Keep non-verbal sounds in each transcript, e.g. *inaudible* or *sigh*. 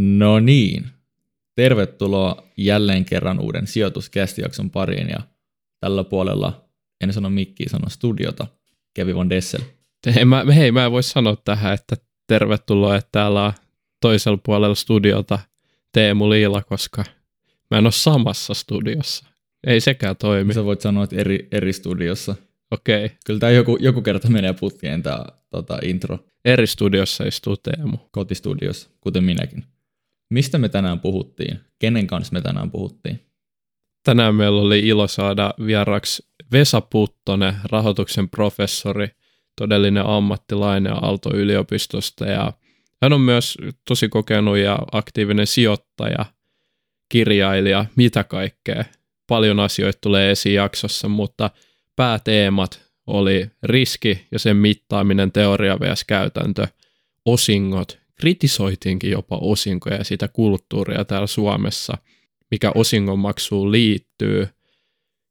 No niin, tervetuloa jälleen kerran uuden sijoituskästijakson pariin ja tällä puolella, en sano mikkiä, sano studiota, Kevin Von Dessel. Hei mä, hei, mä en voi sanoa tähän, että tervetuloa, että täällä on toisella puolella studiota Teemu Liila, koska mä en ole samassa studiossa. Ei sekään toimi. Sä voit sanoa, että eri, eri studiossa. Okei. Okay. Kyllä tämä joku, joku kerta menee putkeen tämä tota, intro. Eri studiossa istuu Teemu. Kotistudiossa, kuten minäkin. Mistä me tänään puhuttiin? Kenen kanssa me tänään puhuttiin? Tänään meillä oli ilo saada vieraksi Vesa Puttonen, rahoituksen professori, todellinen ammattilainen Aalto-yliopistosta ja hän on myös tosi kokenut ja aktiivinen sijoittaja, kirjailija, mitä kaikkea. Paljon asioita tulee esiin jaksossa, mutta pääteemat oli riski ja sen mittaaminen, teoria vs. käytäntö, osingot, kritisoitiinkin jopa osinkoja ja sitä kulttuuria täällä Suomessa, mikä osingonmaksuun liittyy.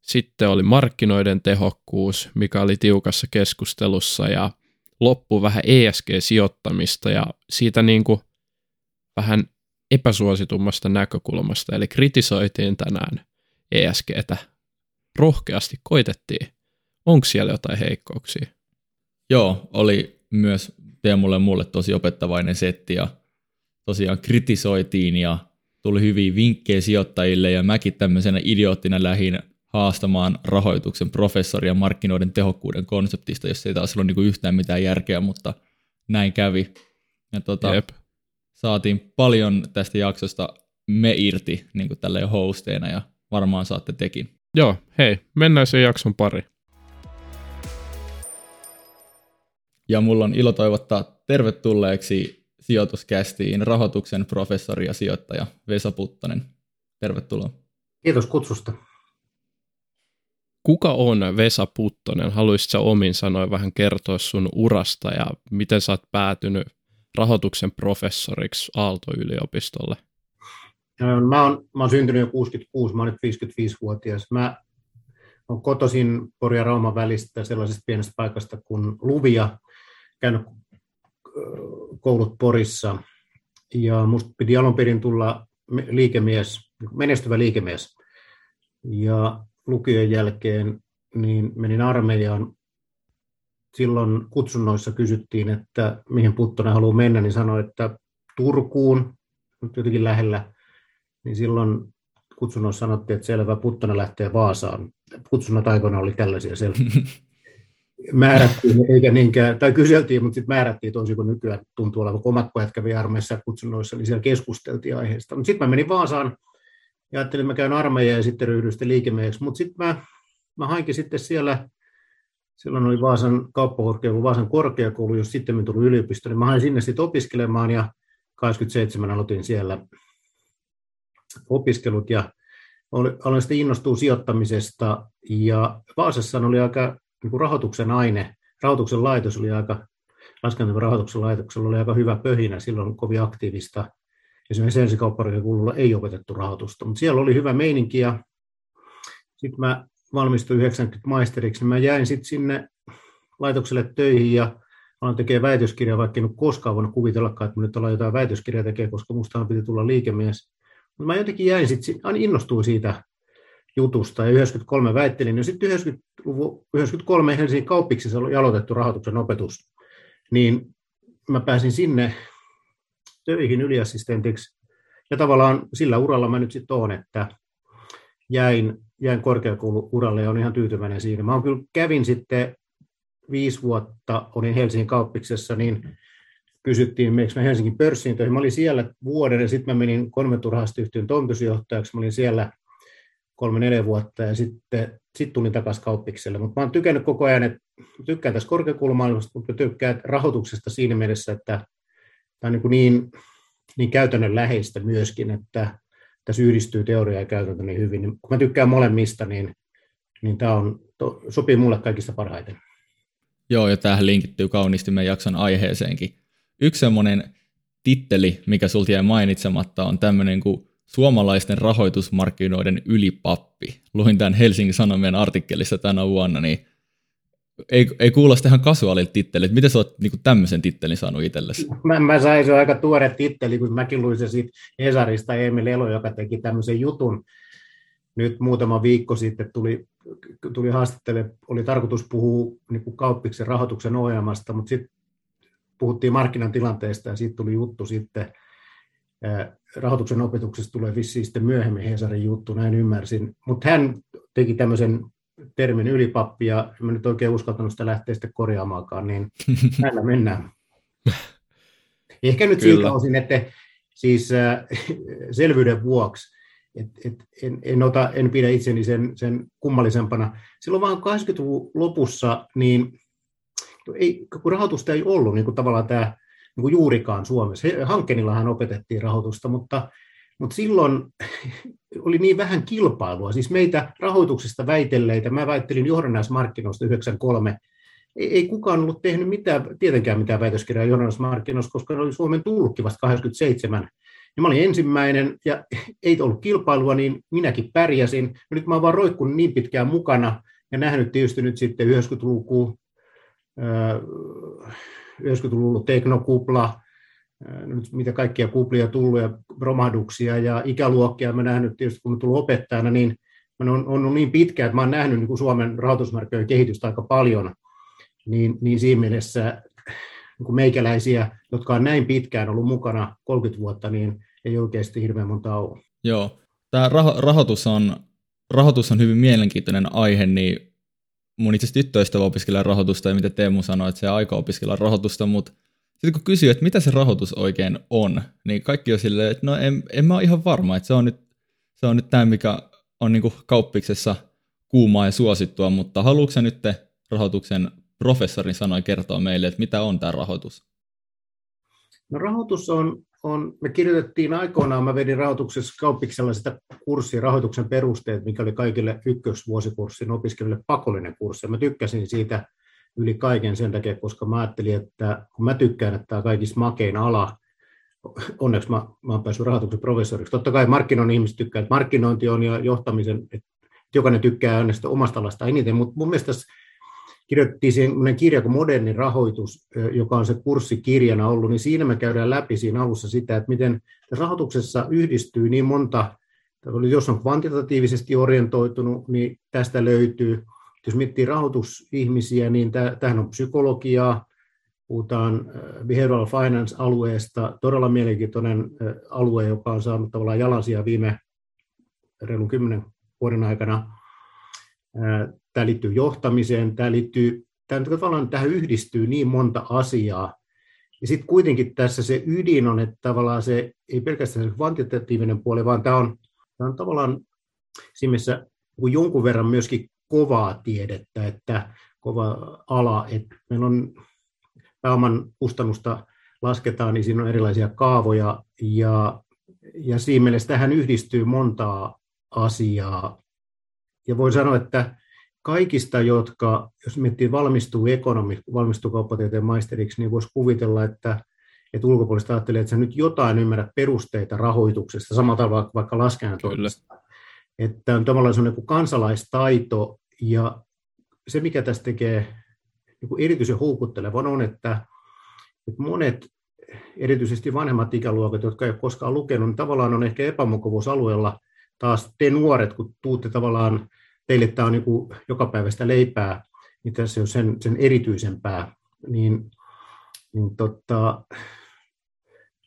Sitten oli markkinoiden tehokkuus, mikä oli tiukassa keskustelussa ja loppu vähän ESG-sijoittamista ja siitä niin kuin vähän epäsuositummasta näkökulmasta, eli kritisoitiin tänään ESGtä. Rohkeasti koitettiin. Onko siellä jotain heikkouksia? Joo, oli myös Teemulle mulle tosi opettavainen setti ja tosiaan kritisoitiin ja tuli hyviä vinkkejä sijoittajille ja mäkin tämmöisenä idioottina lähin haastamaan rahoituksen professoria markkinoiden tehokkuuden konseptista, jos ei taas ole niin yhtään mitään järkeä, mutta näin kävi. Ja tota, Jep. saatiin paljon tästä jaksosta me irti niin kuin tällä jo hosteina ja varmaan saatte tekin. Joo, hei, mennään sen jakson pari. Ja mulla on ilo toivottaa tervetulleeksi sijoituskästiin rahoituksen professori ja sijoittaja Vesa Puttonen. Tervetuloa. Kiitos kutsusta. Kuka on Vesa Puttonen? Haluaisitko omin sanoin vähän kertoa sun urasta ja miten sä oot päätynyt rahoituksen professoriksi Aalto-yliopistolle? Mä oon, mä oon syntynyt jo 66, mä oon nyt 55-vuotias. Mä oon kotoisin Pori ja Rauman välistä sellaisesta pienestä paikasta kuin Luvia, käynyt koulut Porissa ja musta piti alun perin tulla liikemies, menestyvä liikemies. Ja lukion jälkeen niin menin armeijaan. Silloin kutsunnoissa kysyttiin, että mihin Puttonen haluaa mennä, niin sanoi, että Turkuun, nyt jotenkin lähellä. Niin silloin kutsunnoissa sanottiin, että selvä, Puttonen lähtee Vaasaan. Kutsunnat aikoina oli tällaisia selviä. *laughs* määrättiin, eikä niinkään, tai kyseltiin, mutta sitten määrättiin tosi kuin nykyään tuntuu olevan, kun omat pojat kävi armeissa kutsunnoissa, niin siellä keskusteltiin aiheesta. Mutta sitten mä menin Vaasaan ja ajattelin, että mä käyn armeijaa ja sitten ryhdyin sitten liikemieheksi, mutta sitten mä, mä hainkin sitten siellä, silloin oli Vaasan kauppakorkeakoulu, Vaasan korkeakoulu, jos sitten mä tulin yliopisto, niin mä hain sinne sitten opiskelemaan ja 27 aloitin siellä opiskelut ja aloin sitten innostua sijoittamisesta ja Vaasassa oli aika niin rahoituksen aine, rahoituksen laitos oli aika, laskentavan rahoituksen laitoksella oli aika hyvä pöhinä, silloin kovin aktiivista. Esimerkiksi ensikaupparikkakululla ei opetettu rahoitusta, mutta siellä oli hyvä meininki ja sitten mä valmistuin 90 maisteriksi, niin mä jäin sitten sinne laitokselle töihin ja aloin tekemään väitöskirjaa, vaikka en ole koskaan voinut kuvitellakaan, että nyt ollaan jotain väitöskirjaa tekemään, koska musta piti tulla liikemies. Mutta mä jotenkin jäin sitten, innostuin siitä jutusta ja 93 väittelin. Ja sitten 93 Helsingin kauppiksessa oli aloitettu rahoituksen opetus, niin mä pääsin sinne töihin yliassistentiksi. Ja tavallaan sillä uralla mä nyt sitten oon, että jäin, jäin korkeakouluuralle ja on ihan tyytyväinen siinä. Mä kyllä kävin sitten viisi vuotta, olin Helsingin kauppiksessa, niin kysyttiin, miksi mä Helsingin pörssiin töihin. Mä olin siellä vuoden ja sitten mä menin konventurahastiyhtiön toimitusjohtajaksi. Mä olin siellä kolme-neljä vuotta ja sitten sit tulin takaisin kauppikselle. Mutta mä oon tykännyt koko ajan, että tykkään tässä korkeakoulumaailmasta, mutta tykkään rahoituksesta siinä mielessä, että tämä on niin, niin, niin käytännön läheistä myöskin, että tässä yhdistyy teoria ja käytäntö niin hyvin. Niin kun mä tykkään molemmista, niin, niin tämä on, to, sopii mulle kaikista parhaiten. Joo, ja tähän linkittyy kauniisti meidän jakson aiheeseenkin. Yksi semmoinen titteli, mikä sulta jäi mainitsematta, on tämmöinen kuin suomalaisten rahoitusmarkkinoiden ylipappi. Luin tämän Helsingin Sanomien artikkelissa tänä vuonna, niin ei, ei kuulosta ihan kasuaalilta titteliltä. Miten sä oot niin tämmöisen tittelin saanut itsellesi? Mä, mä sain se aika tuore titteli, kun mäkin luin se siitä Esarista Emil Elo, joka teki tämmöisen jutun. Nyt muutama viikko sitten tuli, tuli haastattele, oli tarkoitus puhua niin kuin kauppiksen rahoituksen ohjelmasta, mutta sitten puhuttiin markkinan tilanteesta ja siitä tuli juttu sitten. Rahoituksen opetuksesta tulee vissiin sitten myöhemmin Hesarin juttu, näin ymmärsin. Mutta hän teki tämmöisen termin ylipappi, ja mä nyt oikein uskaltanut sitä lähteä sitten korjaamaankaan, niin *laughs* näillä mennään. Ehkä nyt Kyllä. siltä osin, että siis äh, selvyyden vuoksi, et, et, en, en, ota, en pidä itseni sen, sen kummallisempana. Silloin vaan 80-luvun lopussa, niin ei, kun rahoitusta ei ollut niin kuin tavallaan tämä niin kuin juurikaan Suomessa. Hankkenillahan opetettiin rahoitusta, mutta mutta silloin *laughs* oli niin vähän kilpailua, siis meitä rahoituksesta väitelleitä, mä väittelin johdannaismarkkinoista 93, ei, ei kukaan ollut tehnyt mitään, tietenkään mitään väitöskirjaa johdannaismarkkinoista, koska oli Suomen tulkki vasta 87. Ja mä olin ensimmäinen ja *laughs* ei ollut kilpailua, niin minäkin pärjäsin. Ja nyt mä oon vaan roikkunut niin pitkään mukana ja nähnyt tietysti nyt sitten 90-luvun 90-luvun teknokupla, nyt mitä kaikkia kuplia tullut ja romahduksia ja ikäluokkia mä nähnyt tietysti kun mä tullut opettajana, niin mä on, on niin pitkä, että mä oon nähnyt niin kuin Suomen rahoitusmarkkinoiden kehitystä aika paljon, niin, niin siinä mielessä niin kuin meikäläisiä, jotka on näin pitkään ollut mukana 30 vuotta, niin ei oikeasti hirveän monta ole. Joo, tämä raho- rahoitus, on, rahoitus on hyvin mielenkiintoinen aihe, niin mun itse tyttöystävä opiskelee rahoitusta ja mitä Teemu sanoi, että se aika opiskella rahoitusta, mutta sitten kun kysyy, että mitä se rahoitus oikein on, niin kaikki on silleen, että no en, en mä ole ihan varma, että se on nyt, se on nyt tämä, mikä on niin kauppiksessa kuumaa ja suosittua, mutta haluatko nyt rahoituksen professorin sanoa kertoa meille, että mitä on tämä rahoitus? No rahoitus on, on, me kirjoitettiin aikoinaan, mä vedin rahoituksessa kauppiksella sitä kurssia, rahoituksen perusteet, mikä oli kaikille ykkösvuosikurssin opiskelijoille pakollinen kurssi. Mä tykkäsin siitä yli kaiken sen takia, koska mä ajattelin, että kun mä tykkään, että tämä kaikista makein ala, onneksi mä, mä olen päässyt rahoituksen professoriksi. Totta kai markkinoinnin ihmiset tykkää, että markkinointi on ja johtamisen, että jokainen tykkää aina omasta alasta eniten, mutta mun mielestä tässä kirjoitettiin sellainen kirja kuin Moderni rahoitus, joka on se kurssikirjana ollut, niin siinä me käydään läpi siinä alussa sitä, että miten rahoituksessa yhdistyy niin monta, jos on kvantitatiivisesti orientoitunut, niin tästä löytyy jos miettii rahoitusihmisiä, niin tähän on psykologiaa, puhutaan behavioral finance-alueesta, todella mielenkiintoinen alue, joka on saanut tavallaan jalansia viime reilun kymmenen vuoden aikana. Tämä liittyy johtamiseen, tämä liittyy, tämä tavallaan tähän yhdistyy niin monta asiaa, ja sitten kuitenkin tässä se ydin on, että tavallaan se ei pelkästään se kvantitatiivinen puoli, vaan tämä on, tämä on tavallaan siinä mielessä jonkun verran myöskin kovaa tiedettä, että kova ala, että meillä on pääoman kustannusta lasketaan, niin siinä on erilaisia kaavoja ja, ja siinä mielessä tähän yhdistyy montaa asiaa. Ja voi sanoa, että kaikista, jotka, jos miettii valmistuu ekonomi, valmistuu kauppatieteen maisteriksi, niin voisi kuvitella, että, että ulkopuolista ajattelee, että sä nyt jotain ymmärrät perusteita rahoituksesta, samalla tavalla vaikka laskennatoimista. Että on tavallaan sellainen kansalaistaito, ja se, mikä tästä tekee niin kuin erityisen houkuttelevan, on, että, että monet, erityisesti vanhemmat ikäluokat, jotka ei ole koskaan lukenut, niin tavallaan on ehkä epämukavuusalueella taas te nuoret, kun tuutte tavallaan, teille tämä on niin joka päivästä leipää, niin tässä on sen, sen erityisempää, niin, niin tota,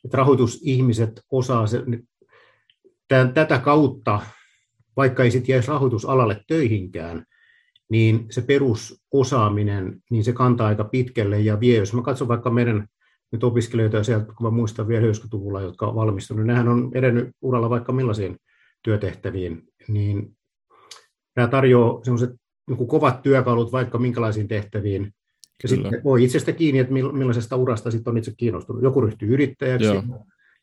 että rahoitusihmiset osaa se, tämän, tätä kautta, vaikka ei sitten jäisi rahoitusalalle töihinkään, niin se perusosaaminen, niin se kantaa aika pitkälle ja vie. Jos mä katson vaikka meidän nyt opiskelijoita sieltä, kun mä muistan vielä 90-luvulla, jotka on valmistunut, nehän on edennyt uralla vaikka millaisiin työtehtäviin, niin nämä tarjoaa sellaiset niin kovat työkalut vaikka minkälaisiin tehtäviin, ja Kyllä. sitten voi itsestä kiinni, että millaisesta urasta sitten on itse kiinnostunut. Joku ryhtyy yrittäjäksi, Joo.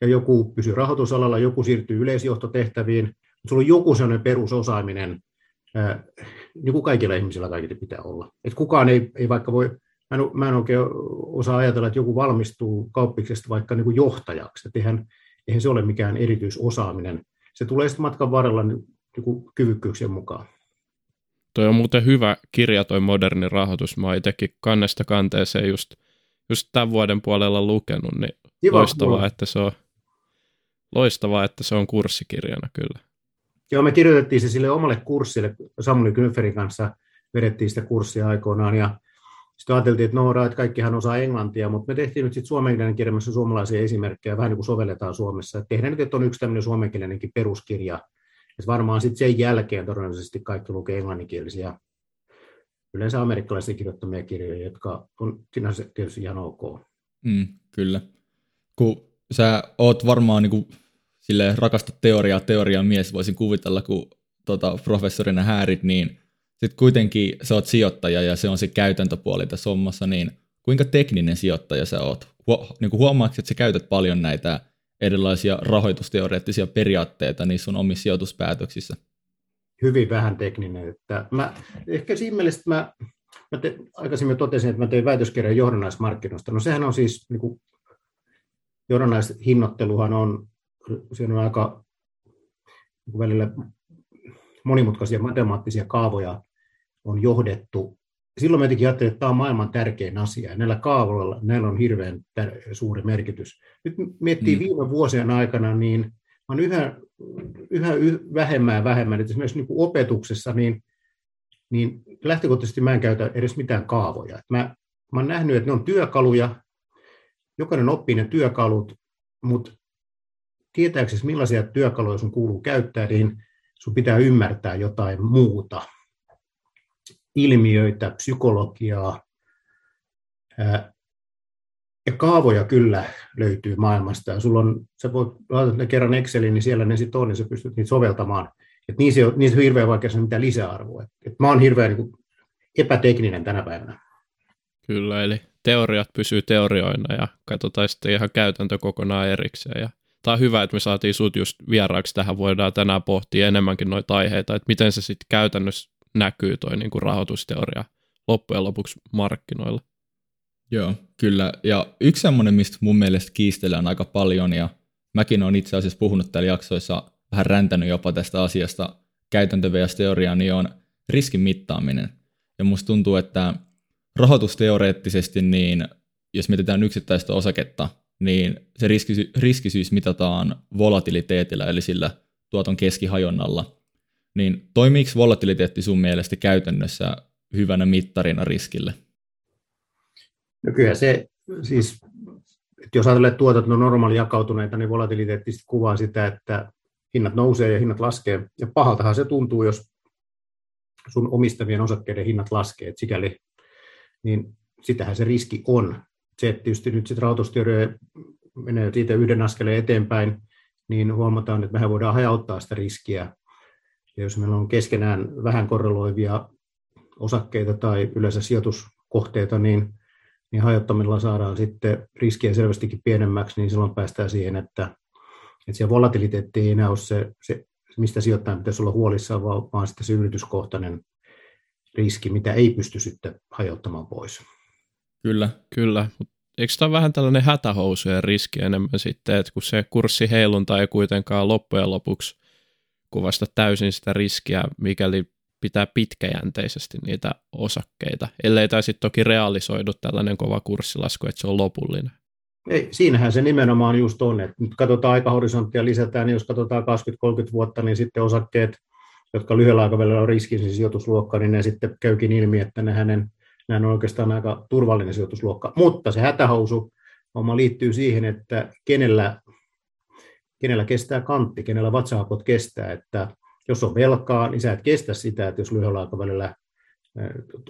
ja joku pysyy rahoitusalalla, joku siirtyy yleisjohtotehtäviin, mutta sulla on joku sellainen perusosaaminen, niin kuin kaikilla ihmisillä kaikille pitää olla. Et kukaan ei, ei vaikka voi, mä en, mä en oikein osaa ajatella, että joku valmistuu kauppiksesta vaikka niin kuin johtajaksi, että eihän, eihän se ole mikään erityisosaaminen. Se tulee sitten matkan varrella niin, niin kuin kyvykkyyksien mukaan. Toi on muuten hyvä kirja, toi moderni rahoitus. Mä oon itsekin kannesta kanteeseen just, just tämän vuoden puolella lukenut, niin Kiva, loistavaa, että se on, loistavaa, että se on kurssikirjana kyllä. Joo, me kirjoitettiin se sille omalle kurssille, Samuli Kynferin kanssa vedettiin sitä kurssia aikoinaan, ja sitten ajateltiin, että no, että kaikkihan osaa englantia, mutta me tehtiin nyt sitten suomenkielinen kirjassa suomalaisia esimerkkejä, vähän niin kuin sovelletaan Suomessa. Et tehdään nyt, että on yksi tämmöinen suomenkielinenkin peruskirja, että varmaan sitten sen jälkeen todennäköisesti kaikki lukee englanninkielisiä, yleensä amerikkalaisia kirjoittamia kirjoja, jotka on sinänsä tietysti ihan ok. Mm, kyllä. Kun sä oot varmaan niin sille rakasta teoriaa, teorian mies, voisin kuvitella, kun tota, professorina häärit, niin sitten kuitenkin sä oot sijoittaja ja se on se käytäntöpuoli tässä hommassa, niin kuinka tekninen sijoittaja sä oot? Hu- niin huomaatko, että sä käytät paljon näitä erilaisia rahoitusteoreettisia periaatteita niissä sun omissa sijoituspäätöksissä? Hyvin vähän tekninen. Että mä, ehkä siinä mielessä mä, mä te, aikaisemmin totesin, että mä tein väitöskirjan johdannaismarkkinoista. No sehän on siis, niin kuin, johdannaishinnoitteluhan on, siinä on aika niin välillä monimutkaisia matemaattisia kaavoja on johdettu. Silloin mä jotenkin ajattelin, että tämä on maailman tärkein asia, ja näillä kaavoilla näillä on hirveän tär- suuri merkitys. Nyt miettii mm. viime vuosien aikana, niin on yhä, yhä vähemmän ja vähemmän, että esimerkiksi niin kuin opetuksessa, niin, niin lähtökohtaisesti mä en käytä edes mitään kaavoja. Mä, mä oon nähnyt, että ne on työkaluja, jokainen oppii ne työkalut, mutta tietääksesi millaisia työkaluja sun kuuluu käyttää, niin sun pitää ymmärtää jotain muuta ilmiöitä, psykologiaa. Ja kaavoja kyllä löytyy maailmasta. Ja sulla on, sä voit laittaa ne kerran Exceliin, niin siellä ne sitten on, niin sä pystyt niitä soveltamaan. Et niissä, on, niissä on hirveän vaikea sanoa mitään lisäarvoa. Et, et mä oon hirveän niin kuin, epätekninen tänä päivänä. Kyllä, eli teoriat pysyy teorioina ja katsotaan sitten ihan käytäntö kokonaan erikseen. Ja tämä on hyvä, että me saatiin sut just vieraaksi tähän. Voidaan tänään pohtia enemmänkin noita aiheita, että miten se sitten käytännössä näkyy toi niin kuin rahoitusteoria loppujen lopuksi markkinoilla. Joo, kyllä. Ja yksi semmoinen, mistä mun mielestä kiistellään aika paljon, ja mäkin olen itse asiassa puhunut täällä jaksoissa, vähän räntänyt jopa tästä asiasta käytäntö teoriaa, niin on riskin mittaaminen. Ja musta tuntuu, että rahoitusteoreettisesti, niin jos mietitään yksittäistä osaketta, niin se riskisy- riskisyys mitataan volatiliteetillä, eli sillä tuoton keskihajonnalla. Niin toimiiko volatiliteetti sun mielestä käytännössä hyvänä mittarina riskille? No kyllä se, siis että jos ajatellaan, että tuotot on normaali jakautuneita, niin volatiliteetti kuvaa sitä, että hinnat nousee ja hinnat laskee. Ja pahaltahan se tuntuu, jos sun omistavien osakkeiden hinnat laskee, että sikäli, niin sitähän se riski on. Se, että tietysti nyt sitten rahoitusteoria menee siitä yhden askeleen eteenpäin, niin huomataan, että mehän voidaan hajauttaa sitä riskiä ja jos meillä on keskenään vähän korreloivia osakkeita tai yleensä sijoituskohteita, niin, niin hajottamilla saadaan sitten riskiä selvästikin pienemmäksi, niin silloin päästään siihen, että, että se volatiliteetti ei enää ole se, se mistä sijoittajan pitäisi olla huolissaan, vaan, vaan sitten se yrityskohtainen riski, mitä ei pysty sitten hajottamaan pois. Kyllä, kyllä. Eikö tämä vähän tällainen hätähousujen riski enemmän sitten, että kun se kurssi heilunta ei kuitenkaan loppujen lopuksi kuvasta täysin sitä riskiä, mikäli pitää pitkäjänteisesti niitä osakkeita, ellei tämä sitten toki realisoidu tällainen kova kurssilasku, että se on lopullinen. Ei, siinähän se nimenomaan just on, että nyt katsotaan aikahorisonttia lisätään, niin jos katsotaan 20-30 vuotta, niin sitten osakkeet, jotka lyhyellä aikavälillä on riskisin sijoitusluokka, niin ne sitten käykin ilmi, että ne hänen, on oikeastaan aika turvallinen sijoitusluokka. Mutta se hätähousu homma liittyy siihen, että kenellä kenellä kestää kantti, kenellä vatsahakot kestää, että jos on velkaa, niin sä et kestä sitä, että jos lyhyellä aikavälillä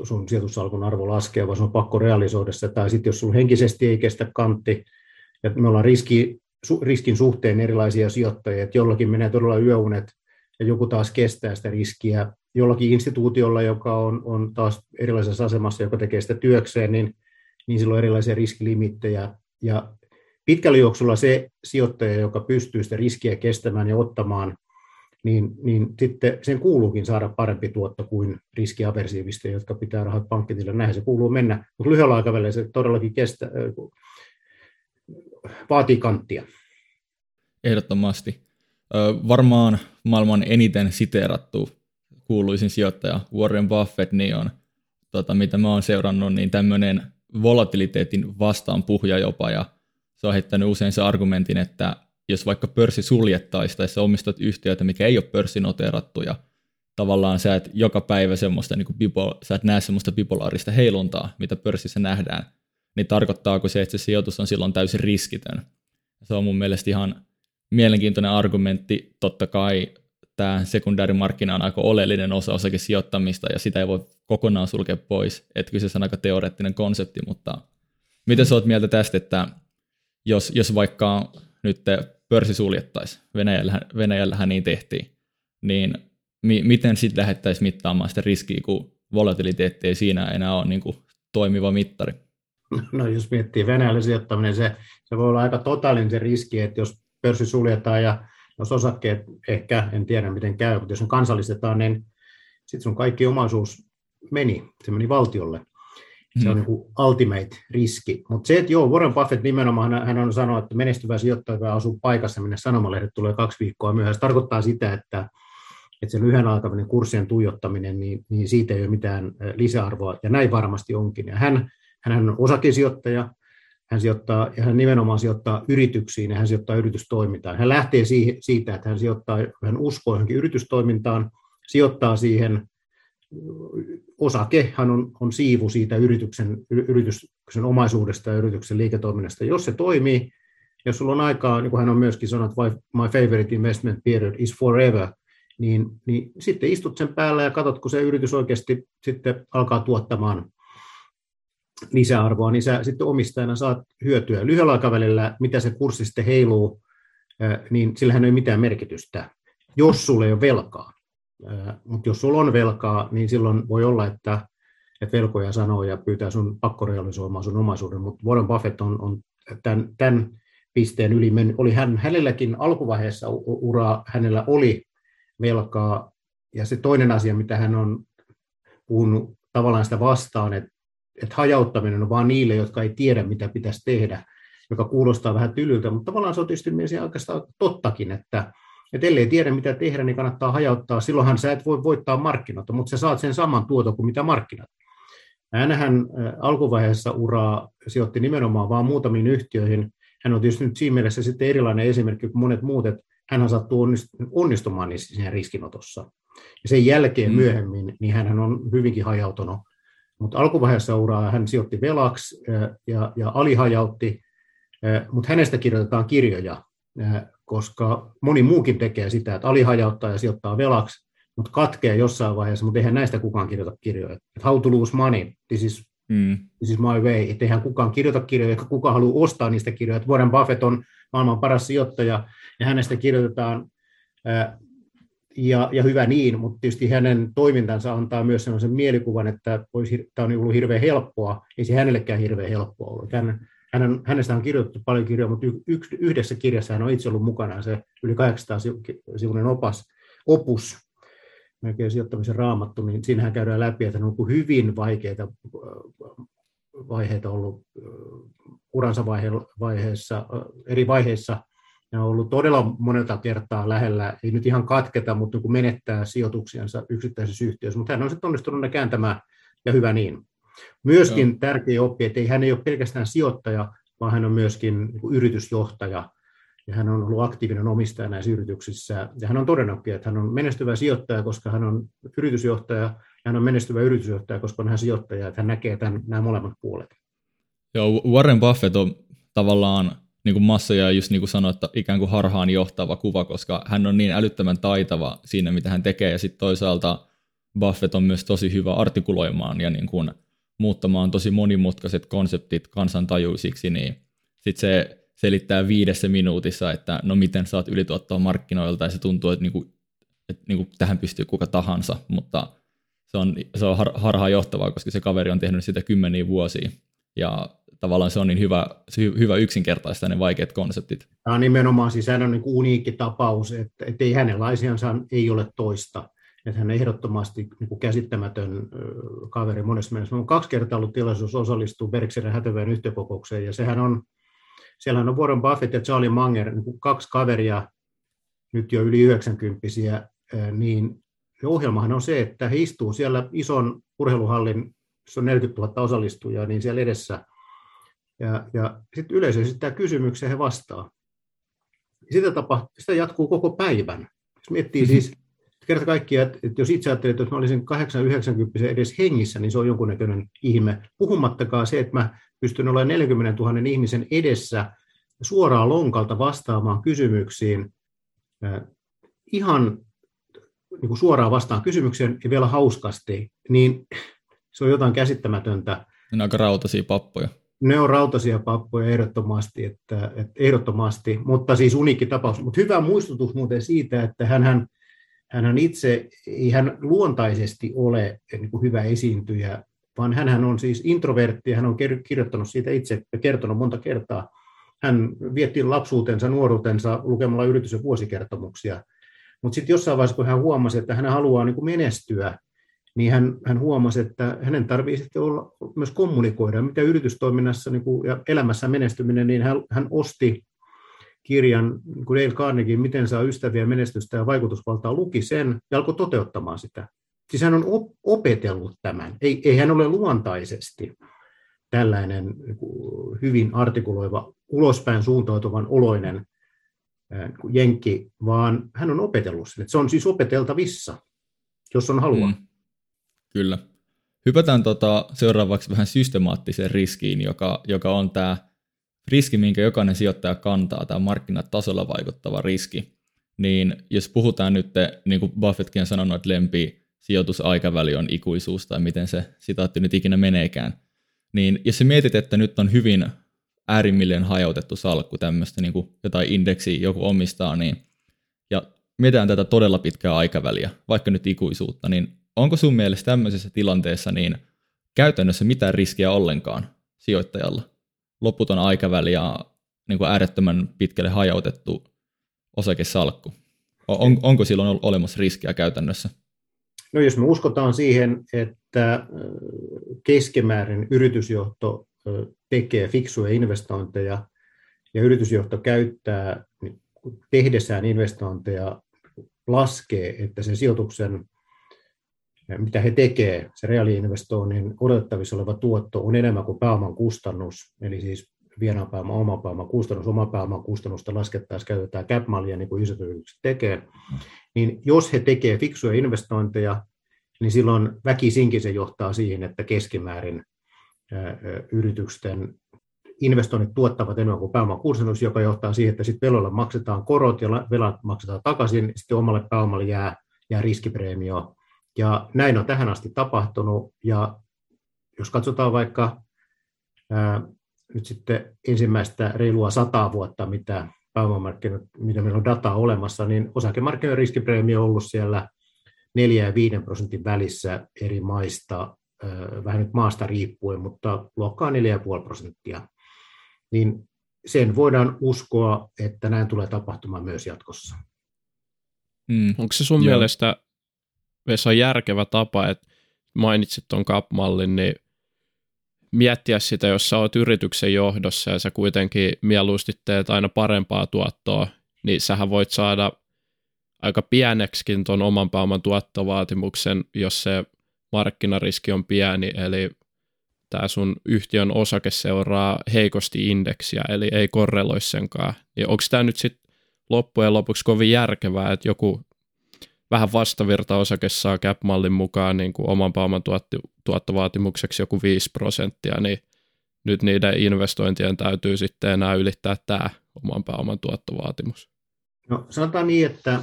sun sijoitussalkun arvo laskee, vaan se on pakko realisoida se, tai sitten jos sulla henkisesti ei kestä kantti, ja me ollaan riski, riskin suhteen erilaisia sijoittajia, että jollakin menee todella yöunet, ja joku taas kestää sitä riskiä, jollakin instituutiolla, joka on, on taas erilaisessa asemassa, joka tekee sitä työkseen, niin, niin sillä on erilaisia riskilimittejä, ja pitkällä juoksulla se sijoittaja, joka pystyy sitä riskiä kestämään ja ottamaan, niin, niin sitten sen kuuluukin saada parempi tuotto kuin riskiaversiivista, jotka pitää rahat pankkitille. Näin se kuuluu mennä, mutta lyhyellä aikavälillä se todellakin kestä, vaatii kanttia. Ehdottomasti. Varmaan maailman eniten siteerattu kuuluisin sijoittaja Warren Buffett, niin on, tota, mitä mä oon seurannut, niin tämmöinen volatiliteetin vastaan puhuja jopa, ja se on heittänyt usein se argumentin, että jos vaikka pörssi suljettaisiin tai sä omistat yhtiöitä, mikä ei ole pörssinoteerattu, ja tavallaan sä et joka päivä semmoista, niin bipo, sä et näe semmoista bipolaarista heiluntaa, mitä pörssissä nähdään, niin tarkoittaako se, että se sijoitus on silloin täysin riskitön? Se on mun mielestä ihan mielenkiintoinen argumentti. Totta kai tämä sekundäärimarkkina on aika oleellinen osa osakesijoittamista ja sitä ei voi kokonaan sulkea pois. Että kyseessä on aika teoreettinen konsepti, mutta miten sä oot mieltä tästä, että jos, jos vaikka nyt pörssi suljettaisiin, Venäjällähän, Venäjällähän niin tehtiin, niin mi, miten sitten lähdettäisiin mittaamaan sitä riskiä, kun volatiliteetti ei siinä enää ole niin kuin toimiva mittari? No jos miettii Venäjälle sijoittaminen, se, se voi olla aika totaalinen se riski, että jos pörssi suljetaan ja jos osakkeet ehkä, en tiedä miten käy, mutta jos ne kansallistetaan, niin sitten sun kaikki omaisuus meni, se meni valtiolle. Se on niin ultimate riski. Mutta se, että joo, Warren Buffett nimenomaan, hän on sanonut, että menestyvä sijoittaja asuu paikassa, minne sanomalehdet tulee kaksi viikkoa myöhään. Se tarkoittaa sitä, että, että se lyhyen aikavälin kurssien tuijottaminen, niin, niin siitä ei ole mitään lisäarvoa, ja näin varmasti onkin. Ja hän, hän on osakesijoittaja, hän sijoittaa, ja hän nimenomaan sijoittaa yrityksiin ja hän sijoittaa yritystoimintaan. Hän lähtee siitä, että hän sijoittaa, hän uskoo johonkin yritystoimintaan, sijoittaa siihen osake, hän on, on siivu siitä yrityksen, yrityksen omaisuudesta ja yrityksen liiketoiminnasta. Jos se toimii, jos sulla on aikaa, niin kuin hän on myöskin sanonut, my favorite investment period is forever, niin, niin sitten istut sen päällä ja katsot, kun se yritys oikeasti sitten alkaa tuottamaan lisäarvoa, niin sä sitten omistajana saat hyötyä. Lyhyellä aikavälillä, mitä se kurssi sitten heiluu, niin sillähän ei ole mitään merkitystä, jos sulla ei ole velkaa. Mutta jos sulla on velkaa, niin silloin voi olla, että, että velkoja sanoo ja pyytää sun pakkorealisoimaan sun omaisuuden. Mutta Warren Buffett on, on tämän, tämän pisteen yli mennyt. Oli hän, hänelläkin alkuvaiheessa uraa, hänellä oli velkaa. Ja se toinen asia, mitä hän on puhunut tavallaan sitä vastaan, että että hajauttaminen on vain niille, jotka ei tiedä, mitä pitäisi tehdä, joka kuulostaa vähän tylyltä, mutta tavallaan se on tietysti myös oikeastaan tottakin, että, että ellei tiedä, mitä tehdä, niin kannattaa hajauttaa. Silloinhan sä et voi voittaa markkinoita, mutta sä saat sen saman tuoton kuin mitä markkinat. Hänhän alkuvaiheessa uraa sijoitti nimenomaan vain muutamiin yhtiöihin. Hän on tietysti nyt siinä mielessä sitten erilainen esimerkki kuin monet muut, että hän sattuu onnistumaan niissä siinä riskinotossa. Ja sen jälkeen mm. myöhemmin, niin hän on hyvinkin hajautunut mutta alkuvaiheessa uraa hän sijoitti velaksi ja, ja alihajautti, mutta hänestä kirjoitetaan kirjoja, koska moni muukin tekee sitä, että alihajauttaa ja sijoittaa velaksi, mutta katkee jossain vaiheessa, mutta eihän näistä kukaan kirjoita kirjoja. Että how to lose money, this is, mm. this is my way. Että eihän kukaan kirjoita kirjoja, eikä kukaan halua ostaa niistä kirjoja. Että Warren Buffett on maailman paras sijoittaja, ja hänestä kirjoitetaan ja, ja hyvä niin, mutta tietysti hänen toimintansa antaa myös sellaisen mielikuvan, että tämä on ollut hirveän helppoa, ei se hänellekään hirveän helppoa ollut. Hän, hänen, hänestä on kirjoitettu paljon kirjoja, mutta yhdessä kirjassa hän on itse ollut mukana, se yli 800 sivuinen opas, opus, melkein sijoittamisen raamattu, niin siinähän käydään läpi, että on hyvin vaikeita vaiheita ollut uransa vaiheessa, eri vaiheissa. Ne on ollut todella monelta kertaa lähellä, ei nyt ihan katketa, mutta niin menettää sijoituksiansa yksittäisessä yhtiössä, mutta hän on sitten onnistunut ne kääntämään, ja hyvä niin. Myöskin no. tärkeä oppi, että ei, hän ei ole pelkästään sijoittaja, vaan hän on myöskin niin yritysjohtaja, ja hän on ollut aktiivinen omistaja näissä yrityksissä, ja hän on todennutkin, että hän on menestyvä sijoittaja, koska hän on yritysjohtaja, ja hän on menestyvä yritysjohtaja, koska on hän sijoittaja, että hän näkee tämän, nämä molemmat puolet. Joo, Warren Buffett on tavallaan niin kuin Massa ja just niin kuin sanoi, että ikään kuin harhaan johtava kuva, koska hän on niin älyttömän taitava siinä, mitä hän tekee, ja sitten toisaalta Buffett on myös tosi hyvä artikuloimaan ja niin kuin muuttamaan tosi monimutkaiset konseptit kansantajuisiksi, niin sitten se selittää viidessä minuutissa, että no miten saat ylituottoa markkinoilta, ja se tuntuu, että, niin kuin, että niin kuin tähän pystyy kuka tahansa, mutta se on, se on har, harhaan johtavaa, koska se kaveri on tehnyt sitä kymmeniä vuosia, ja tavallaan se on niin hyvä, hyvä yksinkertaista ne vaikeat konseptit. Tämä on nimenomaan siis hän on niin uniikki tapaus, että, että ei hänen laisiansa ei ole toista. Että hän on ehdottomasti niin kuin käsittämätön kaveri monessa mielessä. Mä kaksi kertaa ollut tilaisuus osallistua Berkshire Hathaway yhtiökokoukseen, ja sehän on, siellä on Warren Buffett ja Charlie Munger, niin kuin kaksi kaveria, nyt jo yli 90 niin ohjelmahan on se, että he istuu siellä ison urheiluhallin, jossa on 40 000 osallistujaa, niin siellä edessä. Ja, ja sitten yleisö esittää kysymyksiä he vastaa. Sitä, tapahtuu, sitä jatkuu koko päivän. Jos miettii mm-hmm. siis kerta kaikkiaan, että, että jos itse ajattelin, että jos mä olisin 8-90 edes hengissä, niin se on jonkunnäköinen ihme. Puhumattakaan se, että mä pystyn olemaan 40 000 ihmisen edessä suoraan lonkalta vastaamaan kysymyksiin ihan niin kuin suoraan vastaan kysymykseen ja vielä hauskasti, niin se on jotain käsittämätöntä. Ne on aika rautaisia pappoja. Ne on rautaisia pappoja ehdottomasti, että, että ehdottomasti, mutta siis uniikki tapaus. Mutta hyvä muistutus muuten siitä, että hän, hän itse ei hän luontaisesti ole niin kuin hyvä esiintyjä, vaan hän on siis introvertti hän on kirjoittanut siitä itse ja kertonut monta kertaa. Hän vietti lapsuutensa, nuoruutensa lukemalla yritys- ja vuosikertomuksia. Mutta sitten jossain vaiheessa, kun hän huomasi, että hän haluaa niin kuin menestyä, niin hän, hän huomasi, että hänen tarvitsee sitten olla, myös kommunikoida, mitä yritystoiminnassa niin kuin, ja elämässä menestyminen, niin hän, hän osti kirjan niin kuin Dale Carnegie, Miten saa ystäviä, menestystä ja vaikutusvaltaa, luki sen ja alkoi toteuttamaan sitä. Siis hän on opetellut tämän, ei, ei hän ole luontaisesti tällainen niin hyvin artikuloiva, ulospäin suuntautuvan oloinen jenkki, vaan hän on opetellut sen. Se on siis opeteltavissa, jos on halua. Mm. Kyllä. Hypätään tota seuraavaksi vähän systemaattiseen riskiin, joka, joka on tämä riski, minkä jokainen sijoittaja kantaa, tämä markkinatasolla vaikuttava riski. Niin jos puhutaan nyt, niin kuin Buffettkin on sanonut, että lempi sijoitusaikaväli on ikuisuus, tai miten se sitaatti nyt ikinä meneekään, niin jos sä mietit, että nyt on hyvin äärimmilleen hajautettu salkku, tämmöistä niin kuin jotain indeksiä joku omistaa, niin, ja mietitään tätä todella pitkää aikaväliä, vaikka nyt ikuisuutta, niin onko sun mielestä tämmöisessä tilanteessa niin käytännössä mitään riskiä ollenkaan sijoittajalla? Loputon aikaväli ja niin kuin äärettömän pitkälle hajautettu osakesalkku. On, onko silloin olemassa riskiä käytännössä? No jos me uskotaan siihen, että keskimäärin yritysjohto tekee fiksuja investointeja ja yritysjohto käyttää niin tehdessään investointeja laskee, että se sijoituksen, mitä he tekevät, se reaaliinvestoinnin odotettavissa oleva tuotto on enemmän kuin pääoman kustannus, eli siis vieraan pääoman, oma pääoman kustannus, oma pääoman kustannusta laskettaessa käytetään cap-mallia, niin kuin isot yritykset tekee, niin jos he tekevät fiksuja investointeja, niin silloin väkisinkin se johtaa siihen, että keskimäärin yritysten investoinnit tuottavat enemmän kuin pääoman kustannus, joka johtaa siihen, että sitten velolle maksetaan korot ja velat maksetaan takaisin, sitten omalle pääomalle jää, jää riskipreemio. Ja näin on tähän asti tapahtunut, ja jos katsotaan vaikka ää, nyt sitten ensimmäistä reilua sataa vuotta, mitä pääomamarkkinat, mitä meillä on dataa olemassa, niin osakemarkkinoiden riskipreemio on ollut siellä 4 ja 5 prosentin välissä eri maista vähän nyt maasta riippuen, mutta luokkaa 4,5 prosenttia, niin sen voidaan uskoa, että näin tulee tapahtumaan myös jatkossa. Mm. Onko se sun Joo. mielestä Vesa järkevä tapa, että mainitsit tuon CAP-mallin, niin miettiä sitä, jos sä oot yrityksen johdossa ja sä kuitenkin mieluusti teet aina parempaa tuottoa, niin sähän voit saada aika pieneksikin tuon oman pääoman tuottovaatimuksen, jos se markkinariski on pieni, eli tämä sun yhtiön osake seuraa heikosti indeksiä, eli ei korreloi senkaan. Niin onko tämä nyt sitten loppujen lopuksi kovin järkevää, että joku vähän vastavirta osake saa CAP-mallin mukaan niin kuin oman pääoman tuotti, tuottovaatimukseksi joku 5 prosenttia, niin nyt niiden investointien täytyy sitten enää ylittää tämä oman pääoman tuottovaatimus. No sanotaan niin, että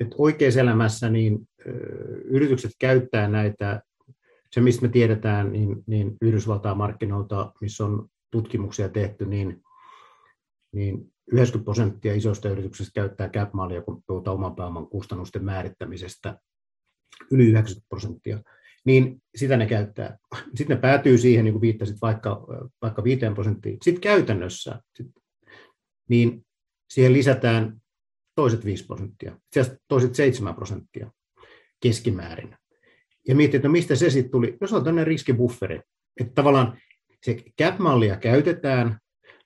että oikeassa elämässä niin yritykset käyttää näitä, se mistä me tiedetään, niin, niin Yhdysvaltain markkinoilta, missä on tutkimuksia tehty, niin, niin 90 prosenttia isoista yrityksistä käyttää CAP-mallia, kun puhutaan oman pääoman kustannusten määrittämisestä, yli 90 prosenttia, niin sitä ne käyttää. Sitten ne päätyy siihen, niin kuin viittasit, vaikka, vaikka 5 prosenttiin. Sitten käytännössä, sit, niin siihen lisätään toiset 5 prosenttia, toiset 7 prosenttia keskimäärin. Ja mietin, että no mistä se sitten tuli? No se on tämmöinen riskibufferi. Että tavallaan se cap-mallia käytetään,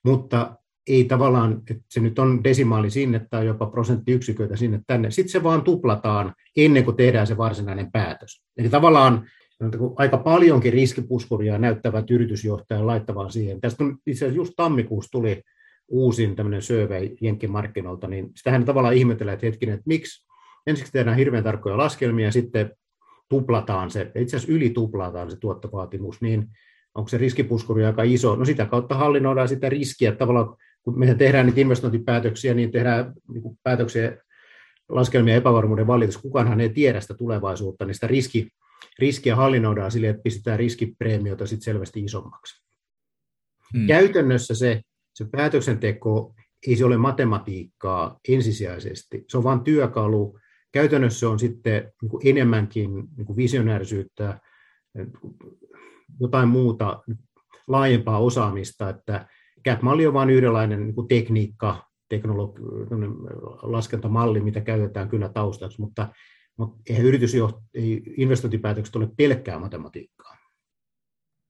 mutta ei tavallaan, että se nyt on desimaali sinne tai jopa prosenttiyksiköitä sinne tänne. Sitten se vaan tuplataan ennen kuin tehdään se varsinainen päätös. Eli tavallaan aika paljonkin riskipuskuria näyttävät yritysjohtajan laittavan siihen. Tästä on itse asiassa just tammikuussa tuli uusin tämmöinen survey jenkkimarkkinoilta, niin sitähän tavallaan ihmetellään, että hetkinen, että miksi ensiksi tehdään hirveän tarkkoja laskelmia ja sitten tuplataan se, itse asiassa yli tuplataan se tuottovaatimus, niin onko se riskipuskuri aika iso? No sitä kautta hallinnoidaan sitä riskiä, että tavallaan kun me tehdään niitä investointipäätöksiä, niin tehdään niin päätöksiä laskelmia epävarmuuden valitus, kukaanhan ei tiedä sitä tulevaisuutta, niin sitä riski, riskiä hallinnoidaan sille, että pistetään riskipreemiota sitten selvästi isommaksi. Hmm. Käytännössä se, se päätöksenteko ei se ole matematiikkaa ensisijaisesti, se on vain työkalu. Käytännössä on sitten niin kuin enemmänkin niin kuin visionäärisyyttä, jotain muuta laajempaa osaamista, että CAP-malli on vain yhdenlainen niin kuin tekniikka, teknologi- laskentamalli, mitä käytetään kyllä taustaksi, mutta, mutta eihän yritysjoht- ei investointipäätökset ole pelkkää matematiikkaa.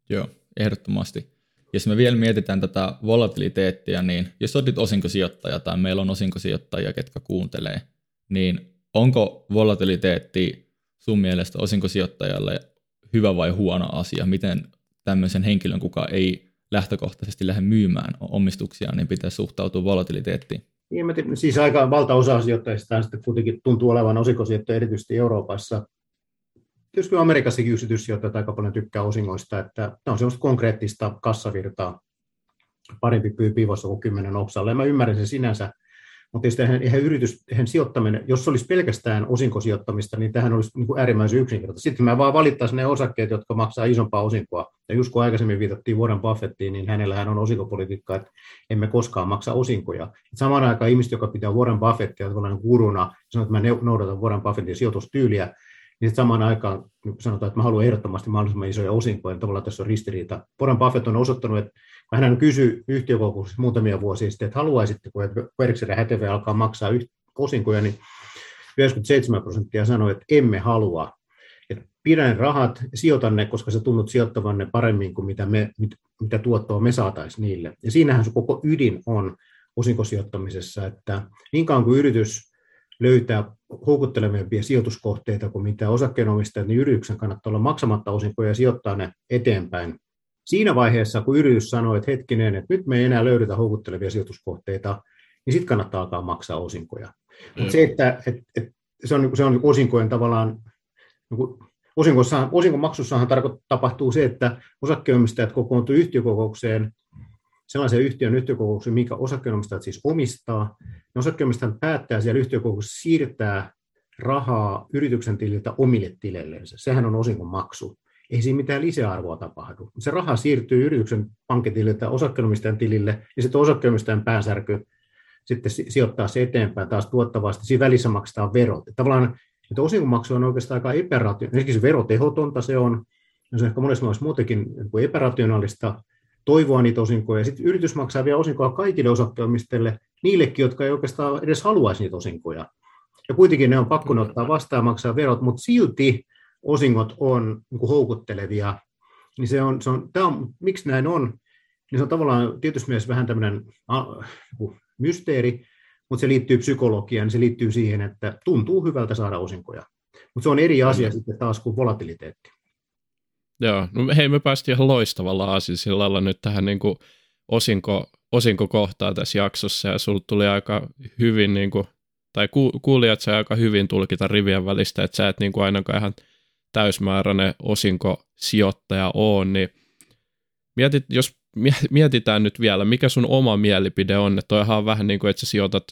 Joo, ehdottomasti. Jos me vielä mietitään tätä volatiliteettia, niin jos olet osinkosijoittaja tai meillä on osinkosijoittajia, ketkä kuuntelee, niin onko volatiliteetti sun mielestä osinkosijoittajalle hyvä vai huono asia? Miten tämmöisen henkilön, kuka ei lähtökohtaisesti lähde myymään omistuksia, niin pitäisi suhtautua volatiliteettiin? Niin, siis aika valtaosa sijoittajista sitten kuitenkin tuntuu olevan osinkosijoittajia erityisesti Euroopassa. Tietysti Amerikassakin yksityissijoittajat aika paljon tykkää osingoista, että ne on semmoista konkreettista kassavirtaa, parempi pyy piivossa kuin kymmenen oksalle. Ja mä ymmärrän sen sinänsä, mutta jos eihän, eihän yritys, eihän sijoittaminen, jos se olisi pelkästään osinkosijoittamista, niin tähän olisi niin kuin äärimmäisen yksinkertaista. Sitten mä vaan valittaisiin ne osakkeet, jotka maksaa isompaa osinkoa. Ja just kun aikaisemmin viitattiin Warren Buffettiin, niin hänellähän on osinkopolitiikka, että emme koskaan maksa osinkoja. samaan aikaan ihmiset, joka pitää Warren Buffettia tavallaan guruna, sanoo, että mä noudatan Warren Buffettin sijoitustyyliä, niin sitten samaan aikaan sanotaan, että mä haluan ehdottomasti mahdollisimman isoja osinkoja, niin tavallaan tässä on ristiriita. Warren Buffett on osoittanut, että hän kysyi yhtiökokouksessa muutamia vuosia sitten, että haluaisitteko, että Berkshire Hathaway alkaa maksaa osinkoja, niin 97 prosenttia sanoi, että emme halua. Että pidän rahat, sijoitan ne, koska sä tunnut sijoittavan ne paremmin kuin mitä, me, mit, mitä tuottoa me saataisiin niille. Ja siinähän se koko ydin on osinkosijoittamisessa, että niin kauan kuin yritys löytää houkuttelevampia sijoituskohteita kuin mitä osakkeenomistajat, niin yrityksen kannattaa olla maksamatta osinkoja ja sijoittaa ne eteenpäin Siinä vaiheessa, kun yritys sanoo, että hetkinen, että nyt me ei enää löydetä houkuttelevia sijoituskohteita, niin sitten kannattaa alkaa maksaa osinkoja. Mm. Mutta se, että et, et, se on, se on osinkojen tavallaan, niin osinkossa, osinkomaksussahan tarko, tapahtuu se, että osakkeenomistajat kokoontuu yhtiökokoukseen, sellaisen yhtiön yhtiökokoukseen, minkä osakkeenomistajat siis omistaa. Ja osakkeenomistajat päättää siellä yhtiökokouksessa siirtää rahaa yrityksen tililtä omille tileilleensä. Sehän on osinkomaksu ei siinä mitään lisäarvoa tapahdu. Se raha siirtyy yrityksen pankkitililtä osakkeenomistajan tilille, ja sitten osakkeenomistajan päänsärky sitten sijoittaa se eteenpäin taas tuottavasti. Siinä välissä maksetaan verot. Tavallaan että osinkomaksu on oikeastaan aika epärationaalista. Esimerkiksi verotehotonta se on, ja se on ehkä monessa mielessä muutenkin epärationaalista toivoa niitä osinkoja. Sitten yritys maksaa vielä osinkoa kaikille osakkeenomistajille, niillekin, jotka ei oikeastaan edes haluaisi niitä osinkoja. Ja kuitenkin ne on pakko ottaa vastaan maksaa verot, mutta silti osingot on niin kuin houkuttelevia, niin se on, se on, tämä on, miksi näin on, niin se on tavallaan tietysti myös vähän tämmöinen niin mysteeri, mutta se liittyy psykologiaan, niin se liittyy siihen, että tuntuu hyvältä saada osinkoja. Mutta se on eri asia mm. sitten taas kuin volatiliteetti. Joo, no hei me päästiin ihan loistavalla sillä lailla nyt tähän niin kuin osinko, osinkokohtaa tässä jaksossa ja sulla tuli aika hyvin, niin kuin, tai ku, kuulijat sai aika hyvin tulkita rivien välistä, että sä et niin kuin ainakaan ihan täysmääräinen osinkosijoittaja on, niin mietit, jos mietitään nyt vielä, mikä sun oma mielipide on, että toihan on vähän niin kuin, että sä sijoitat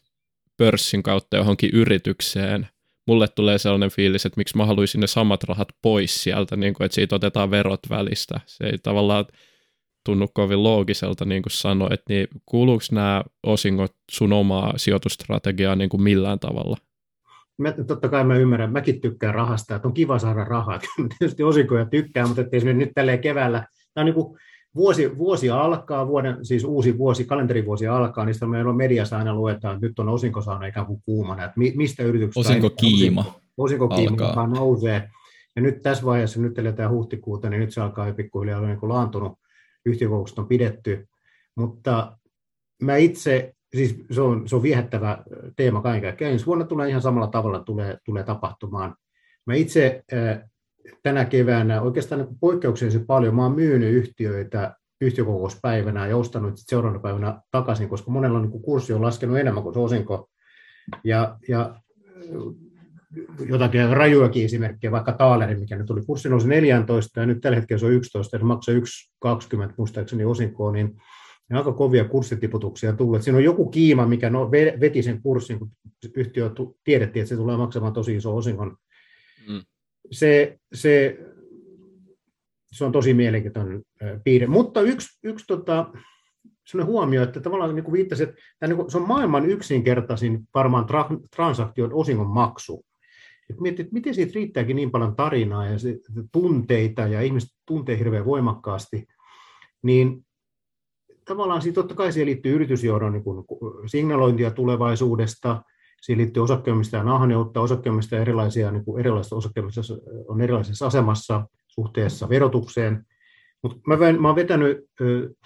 pörssin kautta johonkin yritykseen. Mulle tulee sellainen fiilis, että miksi mä haluaisin ne samat rahat pois sieltä, niin kuin, että siitä otetaan verot välistä. Se ei tavallaan tunnu kovin loogiselta, niin kuin sanoit, niin kuuluuko nämä osingot sun omaa sijoitustrategiaa niin kuin millään tavalla? Mä, totta kai mä ymmärrän, mäkin tykkään rahasta, että on kiva saada rahaa, *laughs* tietysti osinkoja tykkää, mutta ettei nyt tälleen keväällä, tämä on niin kuin vuosi, vuosi alkaa, vuoden, siis uusi vuosi, kalenterivuosi alkaa, niin meillä on mediassa aina luetaan, että nyt on osinkosauna ikään kuin kuumana, että mistä yrityksestä osinkokiima, osinkokiima alkaa. nousee. Ja nyt tässä vaiheessa, nyt eletään huhtikuuta, niin nyt se alkaa jo pikkuhiljaa olla niin laantunut, yhtiökokoukset on pidetty, mutta mä itse, siis se on, se on viehättävä teema kaiken kaikkiaan. Ensi vuonna tulee ihan samalla tavalla tulee, tulee tapahtumaan. Mä itse tänä keväänä oikeastaan niin poikkeuksellisen paljon, mä oon myynyt yhtiöitä yhtiökokouspäivänä ja ostanut seuraavana päivänä takaisin, koska monella niin kurssi on laskenut enemmän kuin se osinko. Ja, ja jotakin rajuakin esimerkkejä, vaikka Taalerin, mikä nyt tuli kurssi nousi 14 ja nyt tällä hetkellä se on 11 ja se maksaa 1,20 muistaakseni osinkoon, niin ja aika kovia kurssitiputuksia tullut. Siinä on joku kiima, mikä no, veti sen kurssin, kun yhtiö tiedettiin, että se tulee maksamaan tosi iso osinkon. Mm. Se, se, se on tosi mielenkiintoinen piirre. Mutta yksi, yksi tota, sellainen huomio, että tavallaan niin kuin viittasit, että niin kuin, se on maailman yksinkertaisin varmaan tra- transaktion osingon maksu. Et mietit, miten siitä riittääkin niin paljon tarinaa ja se, tunteita ja ihmiset tuntee hirveän voimakkaasti, niin tavallaan siitä totta kai siihen liittyy yritysjohdon niin kuin signalointia tulevaisuudesta, siihen liittyy osakkeenomistajan ahneutta, osakkeenomistajan erilaisia, niin kuin erilaisista osakkeenomistajista on erilaisessa asemassa suhteessa verotukseen. Mutta mä, mä olen vetänyt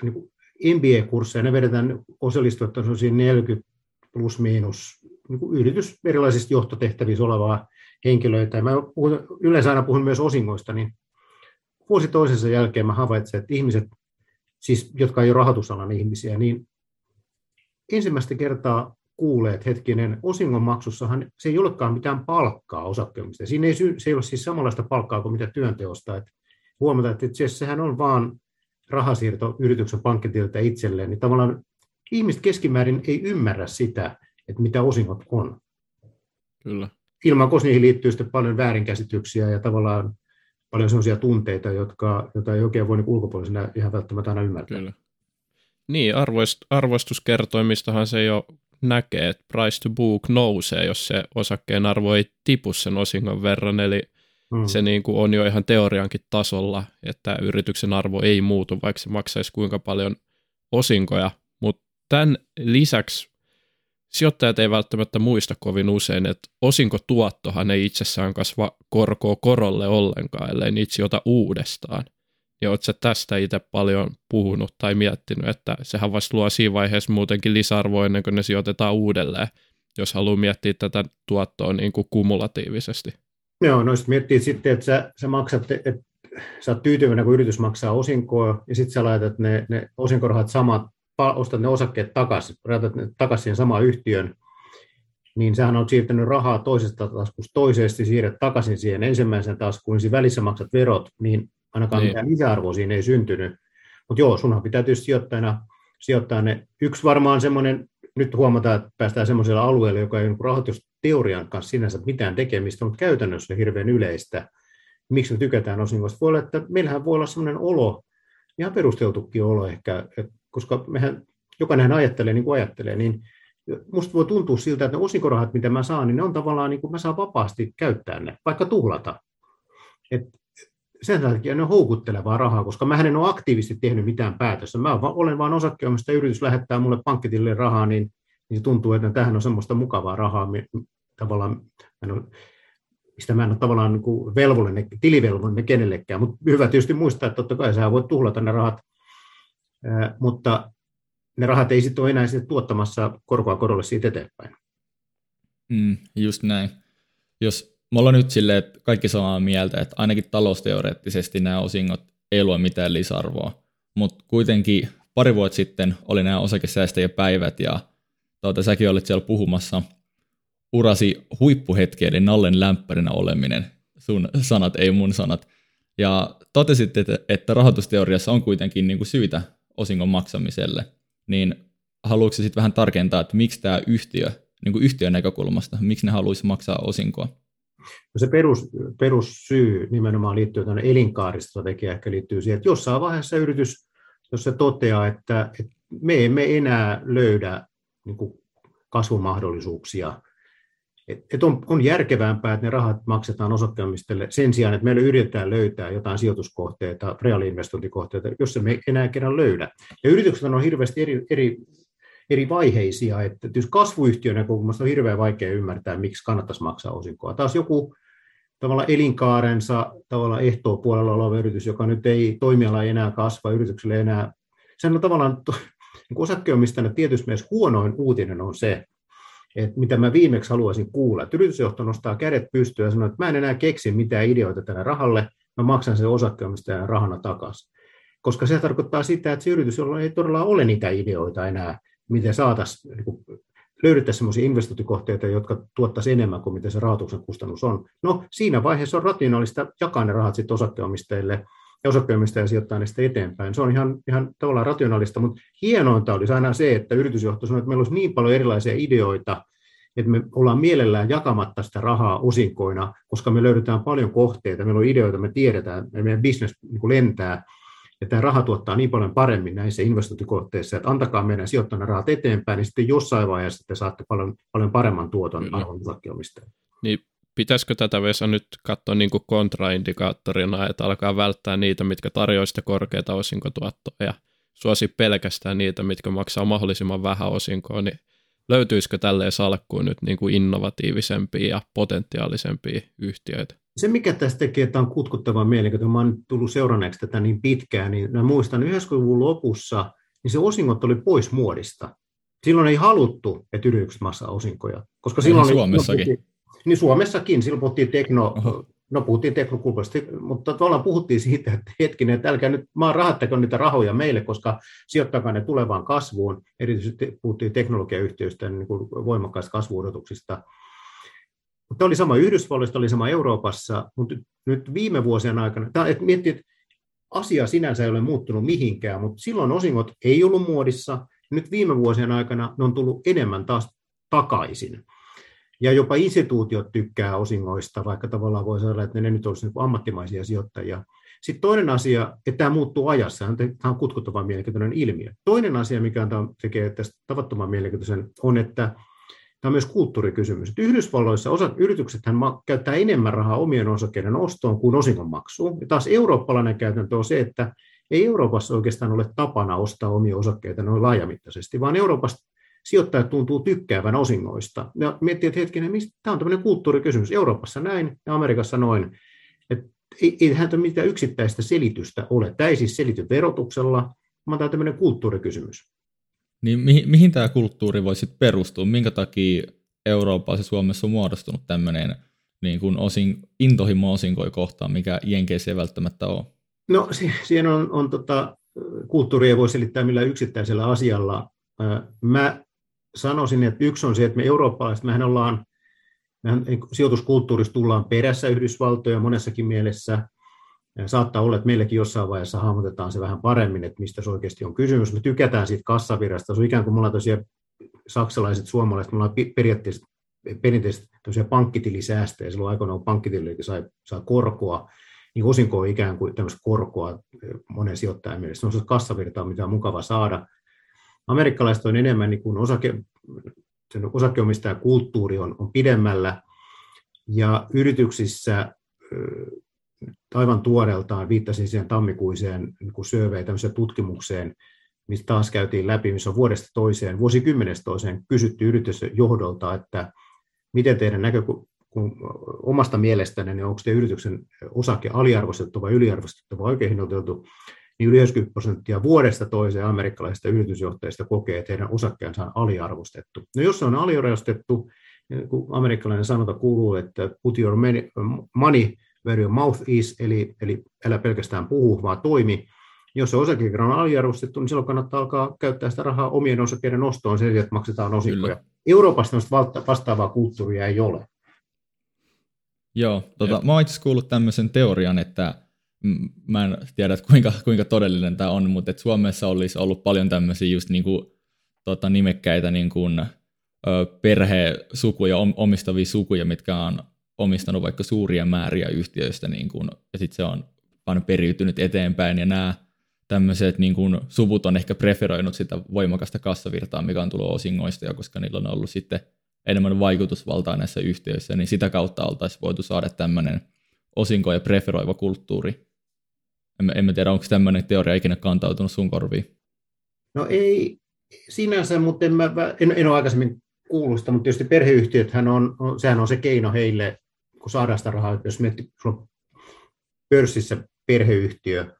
niin kuin MBA-kursseja, ne vedetään osallistujat on 40 plus miinus niin kuin yritys erilaisista johtotehtävissä olevaa henkilöitä. Mä puhun, yleensä aina puhun myös osingoista, niin vuosi toisensa jälkeen mä havaitsen, että ihmiset, siis, jotka ei ole rahoitusalan ihmisiä, niin ensimmäistä kertaa kuulee, että hetkinen, osingon maksussahan se ei olekaan mitään palkkaa osakkeemista. Siinä ei, se ei ole siis samanlaista palkkaa kuin mitä työnteosta. Että huomata, että sehän on vaan rahasiirto yrityksen pankkitililtä itselleen, niin tavallaan ihmiset keskimäärin ei ymmärrä sitä, että mitä osingot on. Kyllä. Ilman niihin liittyy sitten paljon väärinkäsityksiä ja tavallaan paljon sellaisia tunteita, jotka, joita ei oikein voi niin ulkopuolisena ihan välttämättä aina ymmärtää. Kyllä. Niin, arvoist, arvostuskertoimistahan se jo näkee, että price to book nousee, jos se osakkeen arvo ei tipu sen osingon verran, eli mm. se niin kuin on jo ihan teoriankin tasolla, että yrityksen arvo ei muutu, vaikka se maksaisi kuinka paljon osinkoja, mutta tämän lisäksi sijoittajat ei välttämättä muista kovin usein, että osinkotuottohan ei itsessään kasva korkoa korolle ollenkaan, ellei niitä sijoita uudestaan. Ja oletko tästä itse paljon puhunut tai miettinyt, että sehän vasta luo siinä vaiheessa muutenkin lisäarvoa ennen kuin ne sijoitetaan uudelleen, jos haluaa miettiä tätä tuottoa niin kuin kumulatiivisesti. Joo, no sitten miettii sitten, että sä, sä maksat, että sä oot tyytyväinen, kun yritys maksaa osinkoa, ja sitten sä laitat ne, ne osinkorahat samat ostat ne osakkeet takaisin, ne takaisin siihen samaan yhtiön, niin sähän on siirtänyt rahaa toisesta taskusta toisesta, siirrät takaisin siihen ensimmäiseen taskuun, niin välissä maksat verot, niin ainakaan niin. mitään lisäarvoa siinä ei syntynyt. Mutta joo, sunhan pitää tietysti sijoittajana sijoittaa ne. Yksi varmaan semmoinen, nyt huomataan, että päästään semmoisella alueella, joka ei ole rahoitusteorian kanssa sinänsä mitään tekemistä, mutta käytännössä hirveän yleistä. Miksi me tykätään osingoista? Voi olla, että meillähän voi olla semmoinen olo, ihan perusteltukin olo ehkä, että koska mehän jokainen ajattelee niin kuin ajattelee, niin musta voi tuntua siltä, että ne osinkorahat, mitä mä saan, niin ne on tavallaan, niin kuin mä saan vapaasti käyttää ne, vaikka tuhlata. Et sen takia ne on houkuttelevaa rahaa, koska mä en ole aktiivisesti tehnyt mitään päätöstä. Mä olen vain osakkeomista, yritys lähettää mulle pankkitille rahaa, niin, niin tuntuu, että tähän on semmoista mukavaa rahaa, tavallaan, mä en mistä mä en ole tavallaan niin kuin velvollinen, tilivelvollinen kenellekään, mutta hyvä tietysti muistaa, että totta kai sä voit tuhlata ne rahat mutta ne rahat ei sitten ole enää sitten tuottamassa korkoa korolle siitä eteenpäin. Mm, just näin. Jos me ollaan nyt silleen, että kaikki samaa mieltä, että ainakin talousteoreettisesti nämä osingot ei luo mitään lisäarvoa, mutta kuitenkin pari vuotta sitten oli nämä osakesäästäjäpäivät ja tuota, säkin olit siellä puhumassa urasi huippuhetki, eli Nallen lämpärinä oleminen, sun sanat, ei mun sanat. Ja totesit, että, että rahoitusteoriassa on kuitenkin niin kuin syytä osingon maksamiselle, niin haluatko sitten vähän tarkentaa, että miksi tämä yhtiö, niin kuin yhtiön näkökulmasta, miksi ne haluaisi maksaa osinkoa? No se perus, perussyy nimenomaan liittyy tuonne elinkaaristrategiaan, ehkä liittyy siihen, että jossain vaiheessa yritys, jos se toteaa, että, että me emme enää löydä niin kuin kasvumahdollisuuksia et, et on, on järkevämpää, että ne rahat maksetaan osakkeenomistajille sen sijaan, että meillä yritetään löytää jotain sijoituskohteita, reaaliinvestointikohteita, jos me enää kerran löydä. Ja yritykset on hirveästi eri, eri, eri vaiheisia, että jos kasvuyhtiön näkökulmasta on hirveän vaikea ymmärtää, miksi kannattaisi maksaa osinkoa. Taas joku tavalla elinkaarensa tavalla ehtoa puolella oleva yritys, joka nyt ei toimiala ei enää kasva, yritykselle enää, sehän on tavallaan *laughs* niin osakkeenomistajana tietysti myös huonoin uutinen on se, että mitä mä viimeksi haluaisin kuulla, että yritysjohto nostaa kädet pystyyn ja sanoo, että mä en enää keksi mitään ideoita tälle rahalle, mä maksan sen osakkeenomistajan rahana takaisin. Koska se tarkoittaa sitä, että se yritys, jolla ei todella ole niitä ideoita enää, miten saataisiin, niin löydettäisiin sellaisia investointikohteita, jotka tuottaisiin enemmän kuin mitä se rahoituksen kustannus on. No siinä vaiheessa on rationaalista jakaa ne rahat sitten osakkeenomistajille ja osakkeenomistajia sijoittaa niistä eteenpäin. Se on ihan, ihan tavallaan rationaalista, mutta hienointa olisi aina se, että yritysjohto sanoo, että meillä olisi niin paljon erilaisia ideoita, että me ollaan mielellään jakamatta sitä rahaa osinkoina, koska me löydetään paljon kohteita, meillä on ideoita, me tiedetään, että meidän bisnes niin lentää, ja tämä raha tuottaa niin paljon paremmin näissä investointikohteissa, että antakaa meidän sijoittaa rahat eteenpäin, niin sitten jossain vaiheessa te saatte paljon, paljon paremman tuoton mm. arvon osakkeenomistajille. Niin pitäisikö tätä Vesa nyt katsoa niin kuin kontraindikaattorina, että alkaa välttää niitä, mitkä tarjoavat sitä korkeita osinkotuottoa ja suosi pelkästään niitä, mitkä maksaa mahdollisimman vähän osinkoa, niin löytyisikö tälleen salkkuun nyt niin kuin innovatiivisempia ja potentiaalisempia yhtiöitä? Se, mikä tässä tekee, että on kutkuttava mielenkiintoinen, mä oon tullut seuranneeksi tätä niin pitkään, niin mä muistan 90-luvun lopussa, niin se osingot oli pois muodista. Silloin ei haluttu, että yritykset massaa osinkoja. Koska silloin Suomessakin. Oli, niin Suomessakin, silloin puhuttiin tekno, Oho. no puhuttiin teknokulpasta, mutta tavallaan puhuttiin siitä, että hetkinen, että älkää nyt maan rahattako niitä rahoja meille, koska sijoittakaa ne tulevaan kasvuun. Erityisesti puhuttiin teknologiayhtiöistä niin kuin voimakkaista kasvuodotuksista. Mutta oli sama Yhdysvalloista, oli sama Euroopassa, mutta nyt viime vuosien aikana, tämä, että miettii, että asia sinänsä ei ole muuttunut mihinkään, mutta silloin osingot ei ollut muodissa, nyt viime vuosien aikana ne on tullut enemmän taas takaisin. Ja jopa instituutiot tykkää osingoista, vaikka tavallaan voi sanoa, että ne nyt olisi niin ammattimaisia sijoittajia. Sitten toinen asia, että tämä muuttuu ajassa, tämä on kutkuttavan mielenkiintoinen ilmiö. Toinen asia, mikä tekee tästä tavattoman mielenkiintoisen, on, että tämä on myös kulttuurikysymys. Että Yhdysvalloissa osa, yritykset käyttää enemmän rahaa omien osakkeiden ostoon kuin osingonmaksuun. Ja taas eurooppalainen käytäntö on se, että ei Euroopassa oikeastaan ole tapana ostaa omia osakkeita noin laajamittaisesti, vaan Euroopassa sijoittajat tuntuu tykkäävän osingoista. Ja miettii, että hetkinen, mistä, tämä on tämmöinen kulttuurikysymys. Euroopassa näin ja Amerikassa noin. Että ei, ei tähän mitään yksittäistä selitystä ole. Tämä ei siis selity verotuksella, vaan tämä on tämmöinen kulttuurikysymys. Niin mihin, mihin tämä kulttuuri voisi perustua? Minkä takia Euroopassa ja Suomessa on muodostunut tämmöinen niin kuin osin, intohimo osinkoja kohtaan, mikä Jenkeissä ei välttämättä ole? No siihen on, on tota, kulttuuria ei voi selittää millään yksittäisellä asialla. Mä sanoisin, että yksi on se, että me eurooppalaiset, mehän ollaan, mehän sijoituskulttuurissa tullaan perässä Yhdysvaltoja monessakin mielessä. Saattaa olla, että meilläkin jossain vaiheessa hahmotetaan se vähän paremmin, että mistä se oikeasti on kysymys. Me tykätään siitä kassavirrasta. Se on ikään kuin me ollaan tosiaan saksalaiset, suomalaiset, me ollaan periaatteessa perinteisesti pankkitilisäästöjä. Silloin aikoinaan pankkitili sai, sai korkoa, niin osinko on ikään kuin tämmöistä korkoa monen sijoittajan mielestä. Se on se kassavirta, mitä on mukava saada amerikkalaiset on enemmän niin kuin osake, sen osakeomistajakulttuuri on, on pidemmällä, ja yrityksissä aivan tuoreeltaan viittasin siihen tammikuiseen niin survey, tutkimukseen, mistä taas käytiin läpi, missä on vuodesta toiseen, vuosikymmenestä toiseen kysytty yritysjohdolta, että miten teidän näkökulmasta omasta mielestänne, niin onko te yrityksen osake aliarvostettu vai yliarvostettu vai oikein hinnoiteltu, niin yli 90 prosenttia vuodesta toiseen amerikkalaisista yritysjohtajista kokee, että heidän osakkeensa on aliarvostettu. No jos se on aliarvostettu, niin kun amerikkalainen sanota kuuluu, että put your money where your mouth is, eli, eli älä pelkästään puhu, vaan toimi. Jos se osake on aliarvostettu, niin silloin kannattaa alkaa käyttää sitä rahaa omien osakkeiden ostoon sen että maksetaan osinkoja. Euroopassa vastaavaa kulttuuria ei ole. Joo, tota, mä oon itse kuullut tämmöisen teorian, että mä en tiedä, että kuinka, kuinka todellinen tämä on, mutta että Suomessa olisi ollut paljon tämmöisiä just niin kuin, tota, nimekkäitä niin kuin, perhesukuja, omistavia sukuja, mitkä on omistanut vaikka suuria määriä yhtiöistä, niin kuin, ja sitten se on aina periytynyt eteenpäin, ja nämä tämmöiset niin kuin, suvut on ehkä preferoinut sitä voimakasta kassavirtaa, mikä on tullut osingoista, ja koska niillä on ollut sitten enemmän vaikutusvaltaa näissä yhtiöissä, niin sitä kautta oltaisiin voitu saada tämmöinen osinkoja preferoiva kulttuuri en, en mä tiedä, onko tämmöinen teoria ikinä kantautunut sun korviin? No ei sinänsä, mutta en, mä, en, en ole aikaisemmin kuullut sitä, mutta tietysti perheyhtiöthän on, on, sehän on se keino heille, kun saadaan sitä rahaa, jos miettii, sulla pörssissä perheyhtiö,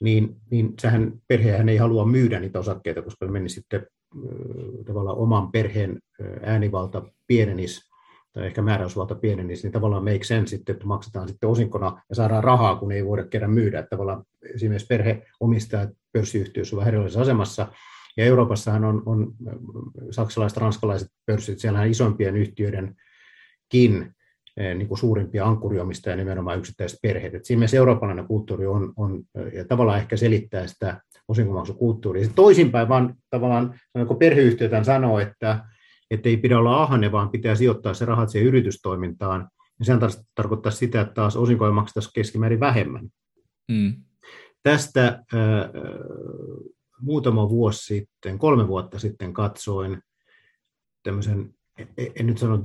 niin, niin sehän perhehän ei halua myydä niitä osakkeita, koska meni sitten tavallaan oman perheen äänivalta pienenisi tai ehkä määräysvalta pienenisi, niin tavallaan make sense sitten, että maksetaan sitten osinkona ja saadaan rahaa, kun ei voida kerran myydä. Että tavallaan esimerkiksi perheomistajat pörssiyhtiöissä ovat erilaisessa asemassa, ja Euroopassahan on, on saksalaiset, ranskalaiset pörssit, siellä on isompien yhtiöidenkin niin kuin suurimpia ankkuriomistajia nimenomaan yksittäiset perheet. Et siinä mielessä eurooppalainen kulttuuri on, on ja tavallaan ehkä selittää sitä osinkomaksukulttuuria. Sitten toisinpäin vaan tavallaan, kun perheyhtiötään sanoo, että, että ei pidä olla ahne, vaan pitää sijoittaa se rahat siihen yritystoimintaan, niin sehän taas tarkoittaa sitä, että taas osinkoja maksettaisiin keskimäärin vähemmän. Mm. Tästä äh, muutama vuosi sitten, kolme vuotta sitten katsoin tämmöisen, en nyt sano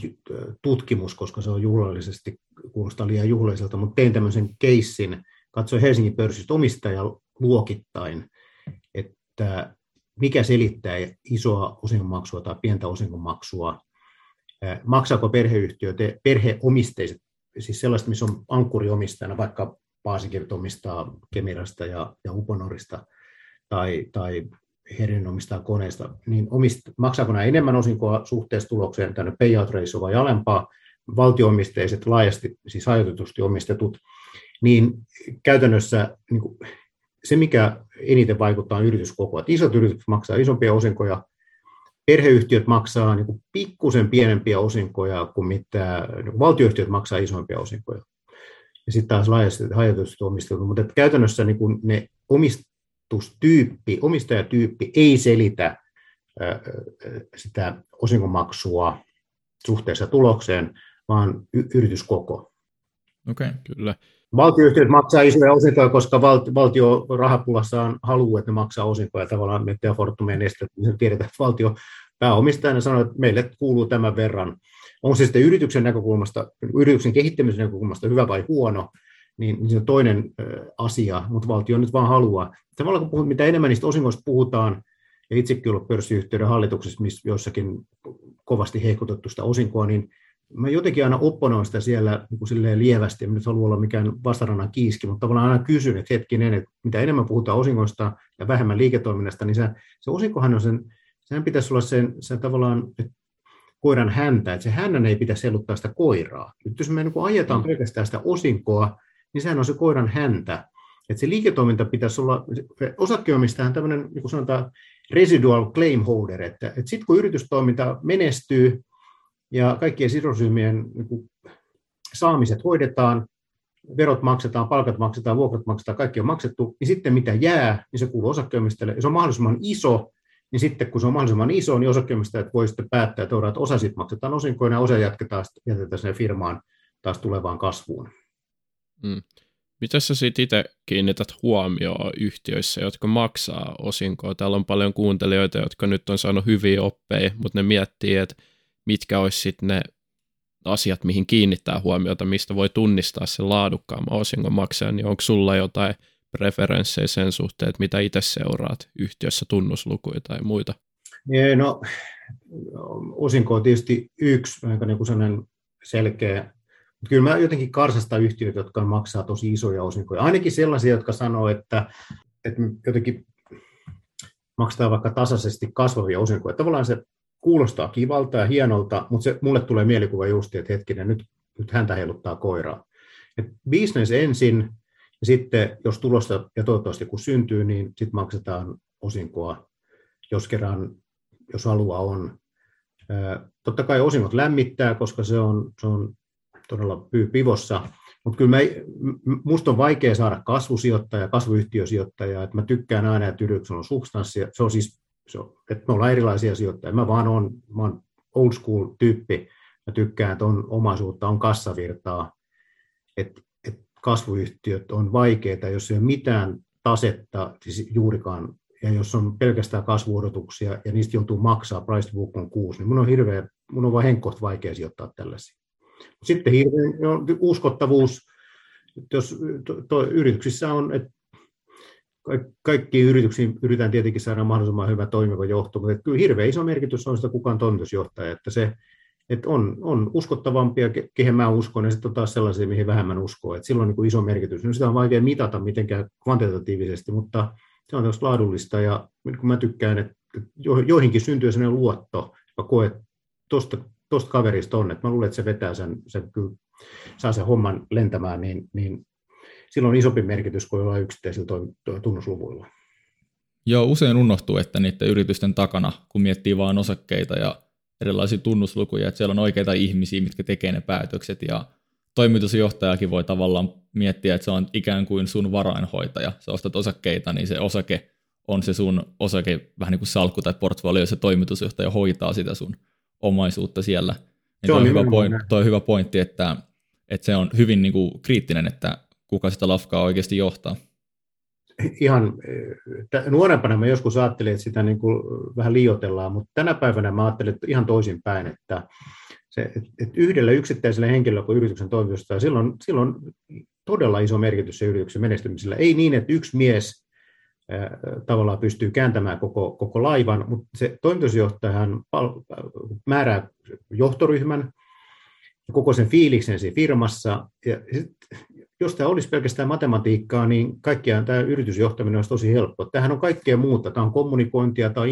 tutkimus, koska se on juhlallisesti, kuulostaa liian juhlalliselta, mutta tein tämmöisen keissin, katsoin Helsingin pörssistä omistajaluokittain, että mikä selittää isoa osingonmaksua tai pientä osingonmaksua, maksaako perheyhtiöt, perheomisteiset, siis sellaista, missä on ankkuriomistajana, vaikka Paasikivet omistaa Kemirasta ja, ja Uponorista, tai, tai Herin omistaa koneesta, niin omist, maksaako nämä enemmän osinkoa suhteessa tulokseen tänne payout ratio vai alempaa, valtioomisteiset, laajasti, siis hajotetusti omistetut, niin käytännössä niin kuin, se, mikä eniten vaikuttaa, on yrityskoko. Että isot yritykset maksaa isompia osinkoja, perheyhtiöt maksaa niin kuin pikkusen pienempiä osinkoja kuin mitä niin valtioyhtiöt maksaa isompia osinkoja. Ja sitten taas laajasti hajotetusti omistetut, mutta että käytännössä niin kuin ne omist, omistustyyppi, omistajatyyppi ei selitä sitä osinkomaksua suhteessa tulokseen, vaan y- yrityskoko. Okei, okay, kyllä. Valtioyhtiöt maksaa isoja osinkoja, koska valtio, valtio rahapulassaan haluaa, että ne maksaa osinkoja. Tavallaan Mette ja Fortumien estet, niin tiedetään, että valtio pääomistajana sanoo, että meille kuuluu tämän verran. On se sitten yrityksen näkökulmasta, yrityksen kehittämisen näkökulmasta hyvä vai huono, niin, niin se on toinen asia, mutta valtio nyt vaan haluaa. Tavallaan kun puhut, mitä enemmän niistä osingoista puhutaan, ja itsekin ollut pörssiyhtiöiden hallituksessa, missä jossakin kovasti heikotettu sitä osinkoa, niin mä jotenkin aina opponoin sitä siellä niin kuin silleen lievästi, en nyt halua olla mikään vastarannan kiiski, mutta tavallaan aina kysyn, että hetkinen, että mitä enemmän puhutaan osingoista ja vähemmän liiketoiminnasta, niin se, se osinkohan on sen, sehän pitäisi olla sen, sen tavallaan että koiran häntä, että se hännän ei pitäisi seluttaa sitä koiraa. Nyt jos me niin ajetaan pelkästään sitä osinkoa, niin sehän on se koiran häntä. Että se liiketoiminta pitäisi olla, osakkeenomistajan tämmöinen, niin kuin sanotaan, residual claim holder, että, että sitten kun yritystoiminta menestyy ja kaikkien sidosryhmien niin saamiset hoidetaan, verot maksetaan, palkat maksetaan, vuokrat maksetaan, kaikki on maksettu, niin sitten mitä jää, niin se kuuluu osakkeenomistajalle. Jos on mahdollisimman iso, niin sitten kun se on mahdollisimman iso, niin osakkeenomistajat voi sitten päättää, että, osa sitten maksetaan osinkoina ja osa jatketaan, jätetään sinne firmaan taas tulevaan kasvuun. Mm. Mitä sä sitten itse kiinnität huomioon yhtiöissä, jotka maksaa osinkoa? Täällä on paljon kuuntelijoita, jotka nyt on saanut hyviä oppeja, mutta ne miettii, että mitkä olisi sitten ne asiat, mihin kiinnittää huomiota, mistä voi tunnistaa sen laadukkaamman osingon maksajan, niin onko sulla jotain preferenssejä sen suhteen, että mitä itse seuraat yhtiössä tunnuslukuja tai muita? No, osinko on tietysti yksi niin kuin sellainen selkeä mutta kyllä mä jotenkin karsastan yhtiöitä, jotka maksaa tosi isoja osinkoja. Ainakin sellaisia, jotka sanoo, että, että jotenkin maksetaan vaikka tasaisesti kasvavia osinkoja. Tavallaan se kuulostaa kivalta ja hienolta, mutta se, mulle tulee mielikuva just, että hetkinen, nyt, nyt häntä heiluttaa koiraa. Et business ensin, ja sitten jos tulosta, ja toivottavasti kun syntyy, niin sitten maksetaan osinkoa, jos kerran, jos halua on. Totta kai osingot lämmittää, koska se on, se on todella pivossa. Mutta kyllä minusta on vaikea saada kasvusijoittaja, kasvuyhtiösijoittaja, että mä tykkään aina, että yrityksellä on substanssia. Se on siis, se on, että me ollaan erilaisia sijoittajia. Mä vaan on, mä oon old school tyyppi. Mä tykkään, että on omaisuutta, on kassavirtaa. Että et kasvuyhtiöt on vaikeita, jos ei ole mitään tasetta siis juurikaan, ja jos on pelkästään kasvuodotuksia ja niistä joutuu maksaa, price book on kuusi, niin mun on hirveä, mun on vain henkkoht vaikea sijoittaa tällaisia. Sitten hirveän no, uskottavuus, jos to, to, yrityksissä on, että kaikki yrityksiin yritetään tietenkin saada mahdollisimman hyvä toimiva johto, mutta kyllä hirveän iso merkitys on sitä kukaan toimitusjohtaja, että se, että on, on uskottavampia, kehen mä uskon, ja sitten taas sellaisia, mihin vähemmän uskoo. Että silloin on niin iso merkitys. No sitä on vaikea mitata mitenkään kvantitatiivisesti, mutta se on tällaista laadullista, ja kun mä tykkään, että joihinkin syntyy sellainen luotto, joka koet, tuosta tosta kaverista on, että mä luulen, että se vetää sen, sen kyllä, saa sen homman lentämään, niin, niin silloin on isompi merkitys kuin jollain yksittäisillä tunnusluvuilla. Joo, usein unohtuu, että niiden yritysten takana, kun miettii vain osakkeita ja erilaisia tunnuslukuja, että siellä on oikeita ihmisiä, mitkä tekee ne päätökset ja toimitusjohtajakin voi tavallaan miettiä, että se on ikään kuin sun varainhoitaja. Sä ostat osakkeita, niin se osake on se sun osake vähän niin kuin salkku tai portfolio, se toimitusjohtaja hoitaa sitä sun omaisuutta siellä. Ja toi, on hyvä point, toi on hyvä pointti, että, että se on hyvin niin kuin kriittinen, että kuka sitä lafkaa oikeasti johtaa. Ihan nuorempana mä joskus ajattelin, että sitä niin kuin vähän liiotellaan, mutta tänä päivänä mä ajattelin että ihan toisinpäin, että, se, että yhdellä yksittäisellä henkilöllä kuin yrityksen toimitusta, silloin, silloin todella iso merkitys se yrityksen menestymisellä. Ei niin, että yksi mies tavallaan pystyy kääntämään koko, koko laivan, mutta se toimitusjohtajahan määrää johtoryhmän, koko sen fiiliksen siinä firmassa. Ja sit, jos tämä olisi pelkästään matematiikkaa, niin kaikkiaan tämä yritysjohtaminen olisi tosi helppo. Tämähän on kaikkea muuta. Tämä on kommunikointia, tämä on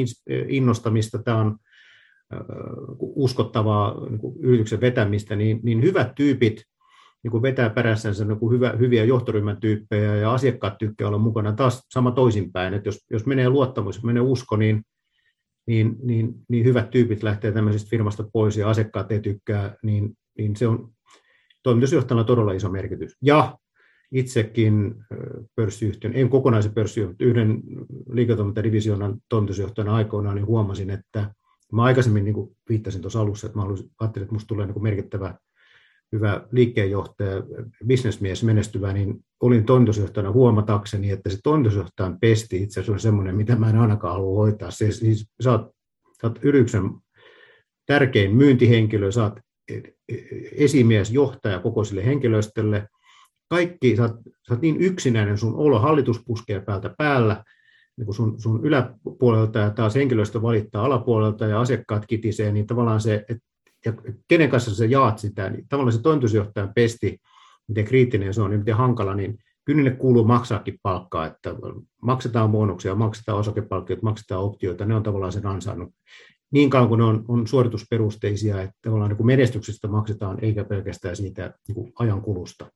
innostamista, tämä on uskottavaa niin yrityksen vetämistä, niin, niin hyvät tyypit niin kuin vetää perässänsä niin kuin hyvä, hyviä johtoryhmän tyyppejä ja asiakkaat tykkää olla mukana. Taas sama toisinpäin, että jos, jos menee luottamus, jos menee usko, niin, niin, niin, niin hyvät tyypit lähtee tämmöisestä firmasta pois ja asiakkaat ei tykkää, niin, niin se on toimitusjohtajalla todella iso merkitys. Ja itsekin pörssiyhtiön, en kokonaisen pörssiyhtiön, yhden liiketoimintadivisionan toimitusjohtajana aikoinaan, niin huomasin, että mä aikaisemmin niin kuin viittasin tuossa alussa, että mä ajattelin, että minusta tulee niin merkittävä hyvä liikkeenjohtaja, bisnesmies menestyvä, niin olin toimitusjohtajana huomatakseni, että se toimitusjohtajan pesti itse asiassa on semmoinen, mitä mä en ainakaan halua hoitaa. Se, siis, sä, oot, sä oot yrityksen tärkein myyntihenkilö, sä oot esimies, johtaja koko sille henkilöstölle. Kaikki, sä oot, sä oot niin yksinäinen, sun olo, hallitus puskee päältä päällä, niin kun sun, sun yläpuolelta ja taas henkilöstö valittaa alapuolelta ja asiakkaat kitisee, niin tavallaan se, että ja kenen kanssa sä jaat sitä, niin tavallaan se toimitusjohtajan pesti, miten kriittinen se on, niin miten hankala, niin kyllä niille kuuluu maksaakin palkkaa, että maksetaan bonuksia, maksetaan osakepalkkioita, maksetaan optioita, ne on tavallaan sen ansainnut. Niin kauan kuin ne on, on suoritusperusteisia, että tavallaan niin kuin menestyksestä maksetaan, eikä pelkästään siitä niin kuin ajan kulusta.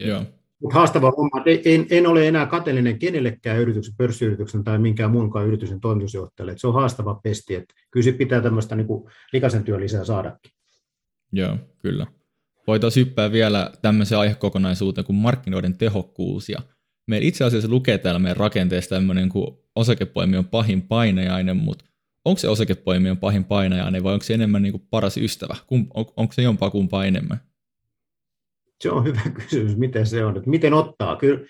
Joo. Mutta haastava homma. En, en ole enää kateellinen kenellekään yrityksen, pörssiyrityksen tai minkään muunkaan yrityksen toimitusjohtajalle. Et se on haastava pesti. Et kyllä se pitää tämmöistä niin likaisen työn lisää saadakin. Joo, kyllä. Voitaisiin hyppää vielä tämmöiseen aihekokonaisuuteen kuin markkinoiden tehokkuus. Ja meillä itse asiassa lukee täällä meidän rakenteessa tämmöinen kuin osakepoimion pahin painajainen, mutta onko se osakepoimion pahin painajainen vai onko se enemmän niin kuin paras ystävä? Kum, on, onko se jompaa kumpaa enemmän? Se on hyvä kysymys, miten se on, että miten ottaa. Kyllä,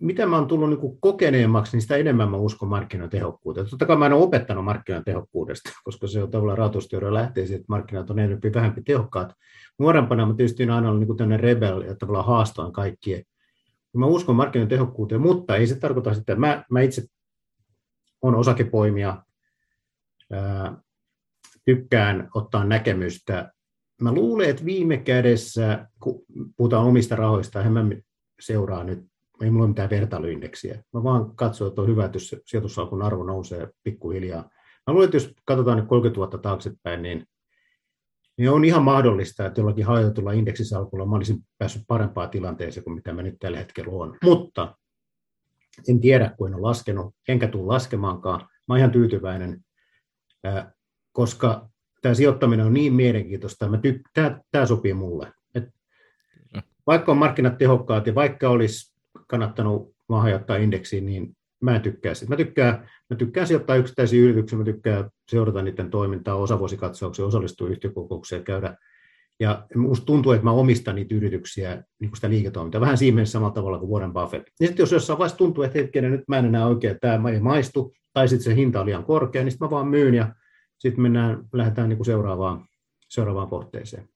mitä mä oon tullut niin kokeneemmaksi, niin sitä enemmän mä uskon markkinoiden tehokkuuteen. Totta kai mä en ole opettanut markkinoiden tehokkuudesta, koska se on tavallaan rahoitusteoria lähtee siitä, että markkinat on enemmän vähempi tehokkaat. Nuorempana mä tietysti aina ollut niin tämmöinen rebel ja tavallaan haastoin kaikkia. Mä uskon markkinoiden tehokkuuteen, mutta ei se tarkoita sitä, että mä, mä itse on osakepoimija, ää, tykkään ottaa näkemystä mä luulen, että viime kädessä, kun puhutaan omista rahoista, en mä seuraa nyt, ei mulla ole mitään vertailuindeksiä. Mä vaan katson, että on hyvä, että jos sijoitussalkun arvo nousee pikkuhiljaa. Mä luulen, että jos katsotaan nyt 30 vuotta taaksepäin, niin, niin on ihan mahdollista, että jollakin hajotulla indeksisalkulla mä olisin päässyt parempaan tilanteeseen kuin mitä mä nyt tällä hetkellä on. Mutta en tiedä, kun en ole laskenut, enkä tule laskemaankaan. Mä oon ihan tyytyväinen, koska tämä sijoittaminen on niin mielenkiintoista, mä tyk- tämä, tämä sopii mulle. Et vaikka on markkinat tehokkaat ja vaikka olisi kannattanut mahajottaa indeksiin, niin mä en tykkää sitä. Mä tykkään, mä tykkään sijoittaa yksittäisiä yrityksiä, mä tykkään seurata niiden toimintaa, osavuosikatsauksia, osallistua yhtiökokoukseen, käydä. Ja musta tuntuu, että mä omistan niitä yrityksiä, niin kuin sitä liiketoimintaa, vähän Siemens samalla tavalla kuin Warren Buffett. Ja sitten jos jossain vaiheessa tuntuu, että hetkinen, nyt mä en enää oikein, tämä ei maistu, tai sitten se hinta on liian korkea, niin sitten mä vaan myyn ja sitten mennään, lähdetään niin kuin seuraavaan, seuraavaan kohteeseen.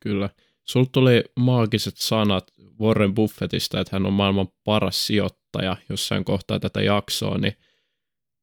Kyllä. Sulla tuli maagiset sanat Warren Buffettista, että hän on maailman paras sijoittaja jossain kohtaa tätä jaksoa, niin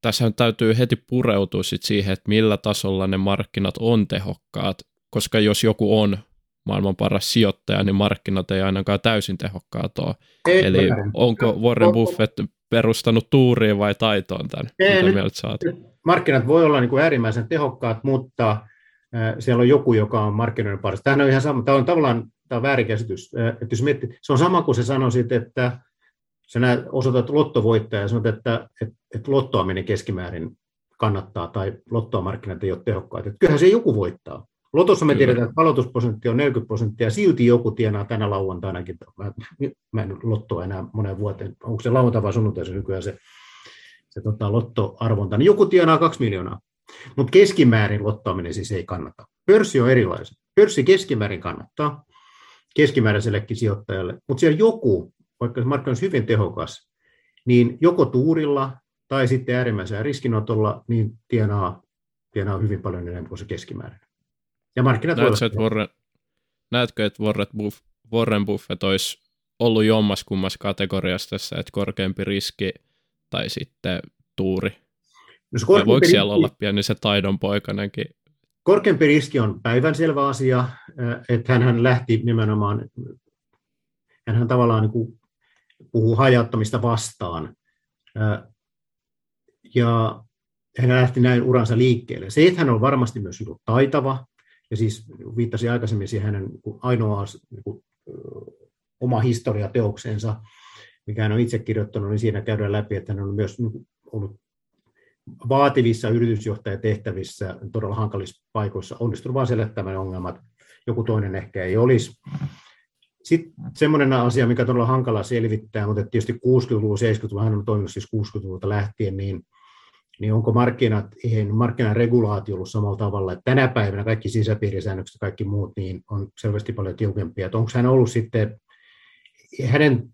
tässä täytyy heti pureutua sit siihen, että millä tasolla ne markkinat on tehokkaat, koska jos joku on maailman paras sijoittaja, niin markkinat ei ainakaan täysin tehokkaat ole. Ei, Eli väärin. onko Warren Buffett perustanut tuuriin vai taitoon tämän? Ei, Mitä nyt, mieltä saat? Markkinat voi olla niin kuin äärimmäisen tehokkaat, mutta äh, siellä on joku, joka on markkinoiden parissa. Tämä on ihan sama. Tämä on tavallaan tämä on väärinkäsitys. Äh, että jos miettii, se on sama kuin se sanoisit, että sä näet, osoitat lottovoittaja ja sanot, että, että, että lottoaminen keskimäärin kannattaa tai lottoamarkkinat ei ole tehokkaat. Että kyllähän se joku voittaa. Lotossa me tiedetään, että aloitusprosentti on 40 prosenttia, silti joku tienaa tänä lauantainakin. Mä, mä en lottoa enää monen vuoteen. Onko se lauantai vai sunnuntai se nykyään se, se tota, lottoarvonta. Niin joku tienaa 2 miljoonaa. Mutta keskimäärin lottoaminen siis ei kannata. Pörssi on erilainen. Pörssi keskimäärin kannattaa keskimääräisellekin sijoittajalle, mutta siellä joku, vaikka se markkina olisi hyvin tehokas, niin joko tuurilla tai sitten äärimmäisellä riskinotolla niin tienaa, tienaa hyvin paljon enemmän kuin se keskimäärin. Ja markkinat näetkö, että Warren, näetkö, että Warren, Buff, Warren Buffett olisi ollut jommas kummas kategoriassa tässä, että korkeampi riski tai sitten tuuri? No voiko riski, siellä olla pieni se taidon poikanenkin? Korkeampi riski on päivänselvä asia, että hän lähti nimenomaan, hän tavallaan niin kuin puhuu hajauttamista vastaan. Ja hän lähti näin uransa liikkeelle. Se, että hän on varmasti myös taitava, ja siis viittasi aikaisemmin siihen hänen niin ainoa niin oma historiateoksensa, mikä hän on itse kirjoittanut, niin siinä käydään läpi, että hän on myös niin kuin, ollut vaativissa yritysjohtajatehtävissä, todella hankalissa paikoissa, onnistunut vain selättämään ongelmat, joku toinen ehkä ei olisi. Sitten semmoinen asia, mikä on todella hankala selvittää, mutta tietysti 60-luvulla, 70-luvulla, hän on toiminut siis 60-luvulta lähtien, niin niin onko markkinat, markkinaregulaatio ollut samalla tavalla, että tänä päivänä kaikki sisäpiirisäännökset ja kaikki muut niin on selvästi paljon tiukempia, että onko hän ollut sitten, hänen,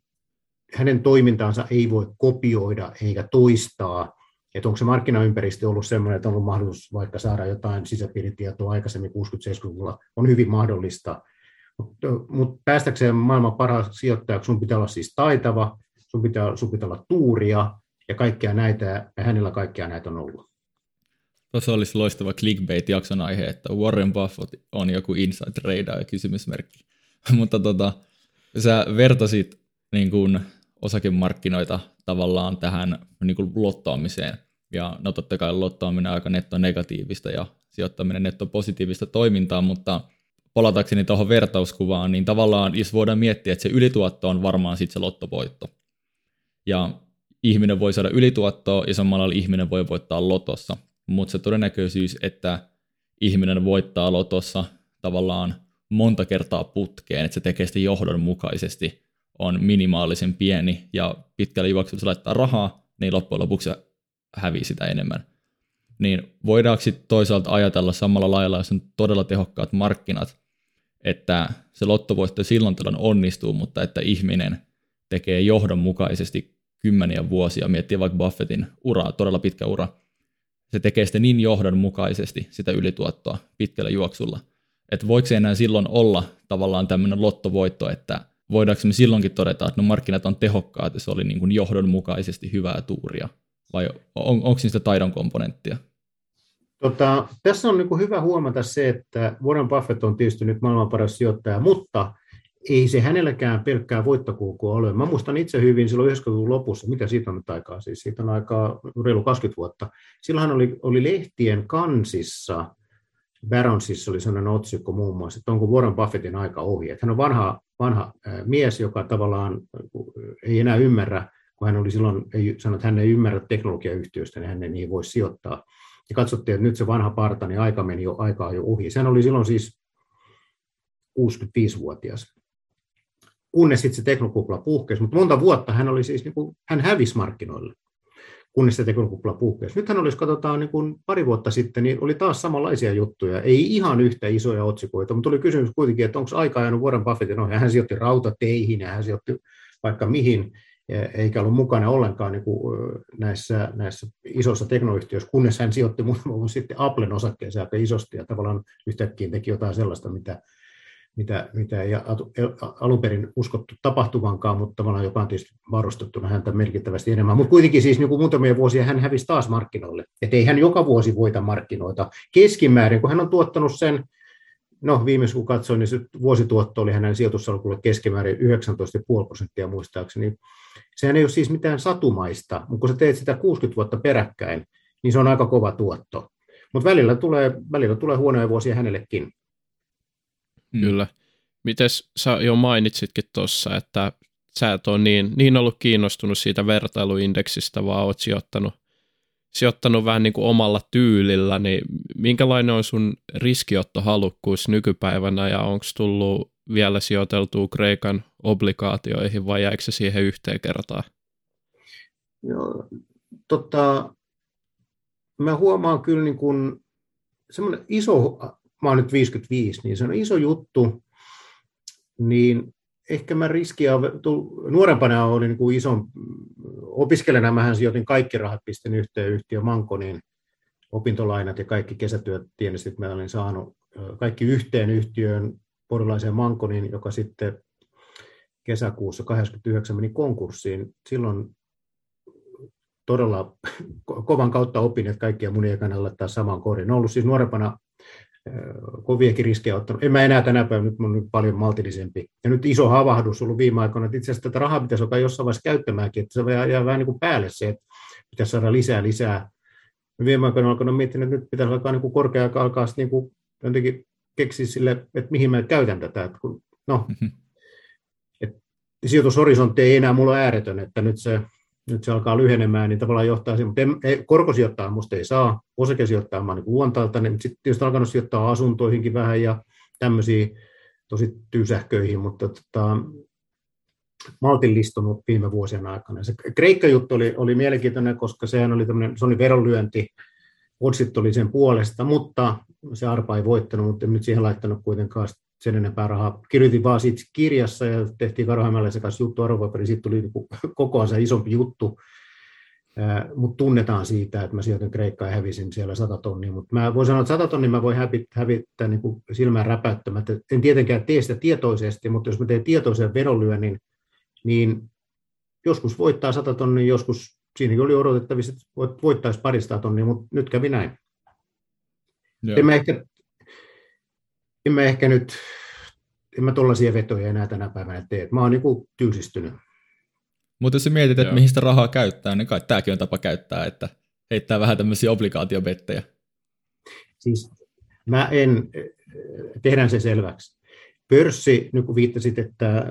hänen toimintaansa ei voi kopioida eikä toistaa, että onko se markkinaympäristö ollut sellainen, että on ollut mahdollisuus vaikka saada jotain sisäpiiritietoa aikaisemmin 60-70-luvulla, on hyvin mahdollista, mutta, mutta päästäkseen maailman paras sijoittaja, sun pitää olla siis taitava, sun pitää, sun pitää olla tuuria, ja kaikkia näitä, ja hänellä kaikkia näitä on ollut. Tuossa olisi loistava clickbait-jakson aihe, että Warren Buffett on joku inside trader ja kysymysmerkki. *laughs* Mutta tota, sä vertasit niin kuin osakemarkkinoita tavallaan tähän niin kuin lottoamiseen. Ja no totta kai lottoaminen aika netto negatiivista ja sijoittaminen netto positiivista toimintaa, mutta palatakseni tuohon vertauskuvaan, niin tavallaan jos voidaan miettiä, että se ylituotto on varmaan sitten se lottovoitto. Ja ihminen voi saada ylituottoa ja samalla ihminen voi voittaa lotossa. Mutta se todennäköisyys, että ihminen voittaa lotossa tavallaan monta kertaa putkeen, että se tekee sitä johdonmukaisesti, on minimaalisen pieni ja pitkällä juoksulla se laittaa rahaa, niin loppujen lopuksi se hävii sitä enemmän. Niin voidaanko toisaalta ajatella samalla lailla, jos on todella tehokkaat markkinat, että se lottovoitto silloin tällöin onnistuu, mutta että ihminen tekee johdonmukaisesti kymmeniä vuosia, miettiä vaikka Buffettin uraa, todella pitkä ura, se tekee sitten niin johdonmukaisesti sitä ylituottoa pitkällä juoksulla, että voiko se enää silloin olla tavallaan tämmöinen lottovoitto, että voidaanko me silloinkin todeta, että no markkinat on tehokkaat ja se oli niin kuin johdonmukaisesti hyvää tuuria, vai on, onko siinä sitä taidon komponenttia? Tota, tässä on niin hyvä huomata se, että Warren Buffett on tietysti nyt maailman paras sijoittaja, mutta ei se hänelläkään pelkkää voittokulkua ole. Mä muistan itse hyvin silloin 90-luvun lopussa, mitä siitä on nyt aikaa, siis siitä on aikaa reilu 20 vuotta. Silloinhan oli, oli lehtien kansissa, Baronsissa oli sellainen otsikko muun muassa, että onko Warren Buffettin aika ohi. Että hän on vanha, vanha mies, joka tavallaan ei enää ymmärrä, kun hän oli silloin, ei, sanoi, että hän ei ymmärrä teknologiayhtiöistä, niin hän ei niihin voi sijoittaa. Ja katsottiin, että nyt se vanha parta, niin aika meni jo, aikaa jo ohi. Sehän oli silloin siis 65-vuotias kunnes sitten se teknokupla puhkesi. Mutta monta vuotta hän oli siis, niin kuin, hän hävisi markkinoille, kunnes se teknokupla puhkesi. Nyt hän oli, jos katsotaan niin kuin pari vuotta sitten, niin oli taas samanlaisia juttuja. Ei ihan yhtä isoja otsikoita, mutta tuli kysymys kuitenkin, että onko aika ajanut Warren Buffettin ohi. Hän sijoitti rautateihin ja hän sijoitti vaikka mihin, eikä ollut mukana ollenkaan niin kuin näissä, näissä isoissa teknoyhtiöissä, kunnes hän sijoitti muutama sitten Applen osakkeeseen aika isosti ja tavallaan yhtäkkiä teki jotain sellaista, mitä mitä, mitä ei alun perin uskottu tapahtuvankaan, mutta tavallaan joka on tietysti varustettuna häntä merkittävästi enemmän. Mutta kuitenkin siis niin kuin muutamia vuosia hän hävisi taas markkinoille. Että ei hän joka vuosi voita markkinoita. Keskimäärin, kun hän on tuottanut sen, no viimeis kun katsoin, niin se vuosituotto oli hänen sijoitussalkulle keskimäärin 19,5 prosenttia muistaakseni. Sehän ei ole siis mitään satumaista, mutta kun sä teet sitä 60 vuotta peräkkäin, niin se on aika kova tuotto. Mutta välillä tulee, välillä tulee huonoja vuosia hänellekin. Mm. Kyllä. Mites sä jo mainitsitkin tuossa, että sä et ole niin, niin ollut kiinnostunut siitä vertailuindeksistä, vaan oot sijoittanut, sijoittanut vähän niin kuin omalla tyylillä, niin minkälainen on sun riskiottohalukkuus nykypäivänä ja onko tullut vielä sijoiteltua Kreikan obligaatioihin vai jäikö se siihen yhteen kertaan? Joo, tota, mä huomaan kyllä niin kuin semmoinen iso mä oon nyt 55, niin se on iso juttu, niin ehkä mä riskiä, nuorempana oli niin kuin ison, opiskelijana mähän sijoitin kaikki rahat, pistin yhteen yhtiö Mankoniin, opintolainat ja kaikki kesätyöt tienesti, että mä olin saanut kaikki yhteen yhtiöön porilaiseen Mankoniin, joka sitten kesäkuussa 89 meni konkurssiin. Silloin todella kovan kautta opin, että kaikkia mun ei kannata laittaa saman korin. Olen ollut siis nuorempana koviakin riskejä ottanut. En mä enää tänä päivänä, nyt on nyt paljon maltillisempi. Ja nyt iso havahdus ollut viime aikoina, että itse asiassa tätä rahaa pitäisi alkaa jossain vaiheessa käyttämäänkin, että se jää vähän niin kuin päälle se, että pitäisi saada lisää lisää. Viime aikoina alkanut miettiä, että nyt pitäisi alkaa niin kuin korkea alkaa niin kuin jotenkin keksiä sille, että mihin mä käytän tätä. Että kun, no, mm-hmm. että sijoitushorisontti ei enää mulla ääretön, että nyt se nyt se alkaa lyhenemään, niin tavallaan johtaa siihen, mutta ei, korkosijoittaa musta ei saa, osakesijoittaa mä niin luontailta, niin sitten tietysti alkanut sijoittaa asuntoihinkin vähän ja tämmöisiin tosi tyysähköihin, mutta tota, maltillistunut viime vuosien aikana. Se Kreikka-juttu oli, oli mielenkiintoinen, koska sehän oli tämmöinen, se oli veronlyönti, Otsit oli sen puolesta, mutta se arpa ei voittanut, mutta en nyt siihen laittanut kuitenkaan sen enempää rahaa. Kirjoitin vaan siitä kirjassa ja tehtiin Karo Hämäläisen kanssa juttu arvopaperi, siitä tuli niin kokoansa isompi juttu, mutta tunnetaan siitä, että mä sijoitin Kreikkaan ja hävisin siellä 100 tonnia, mutta mä voin sanoa, että 100 tonnia mä voin hävittää, hävittää niin silmään räpäyttämättä. En tietenkään tee sitä tietoisesti, mutta jos mä teen tietoisen vedonlyönnin, niin joskus voittaa 100 tonnia, joskus siinäkin oli odotettavissa, että voittaisi parista tonnia, mutta nyt kävi näin. En mä ehkä en mä ehkä nyt, en mä tuollaisia vetoja enää tänä päivänä tee. Mä oon niinku tylsistynyt. Mutta jos sä mietit, että mihin sitä rahaa käyttää, niin kai tämäkin on tapa käyttää, että heittää vähän tämmöisiä obligaatiobettejä. Siis mä en, tehdään se selväksi. Pörssi, niin kuin viittasit, että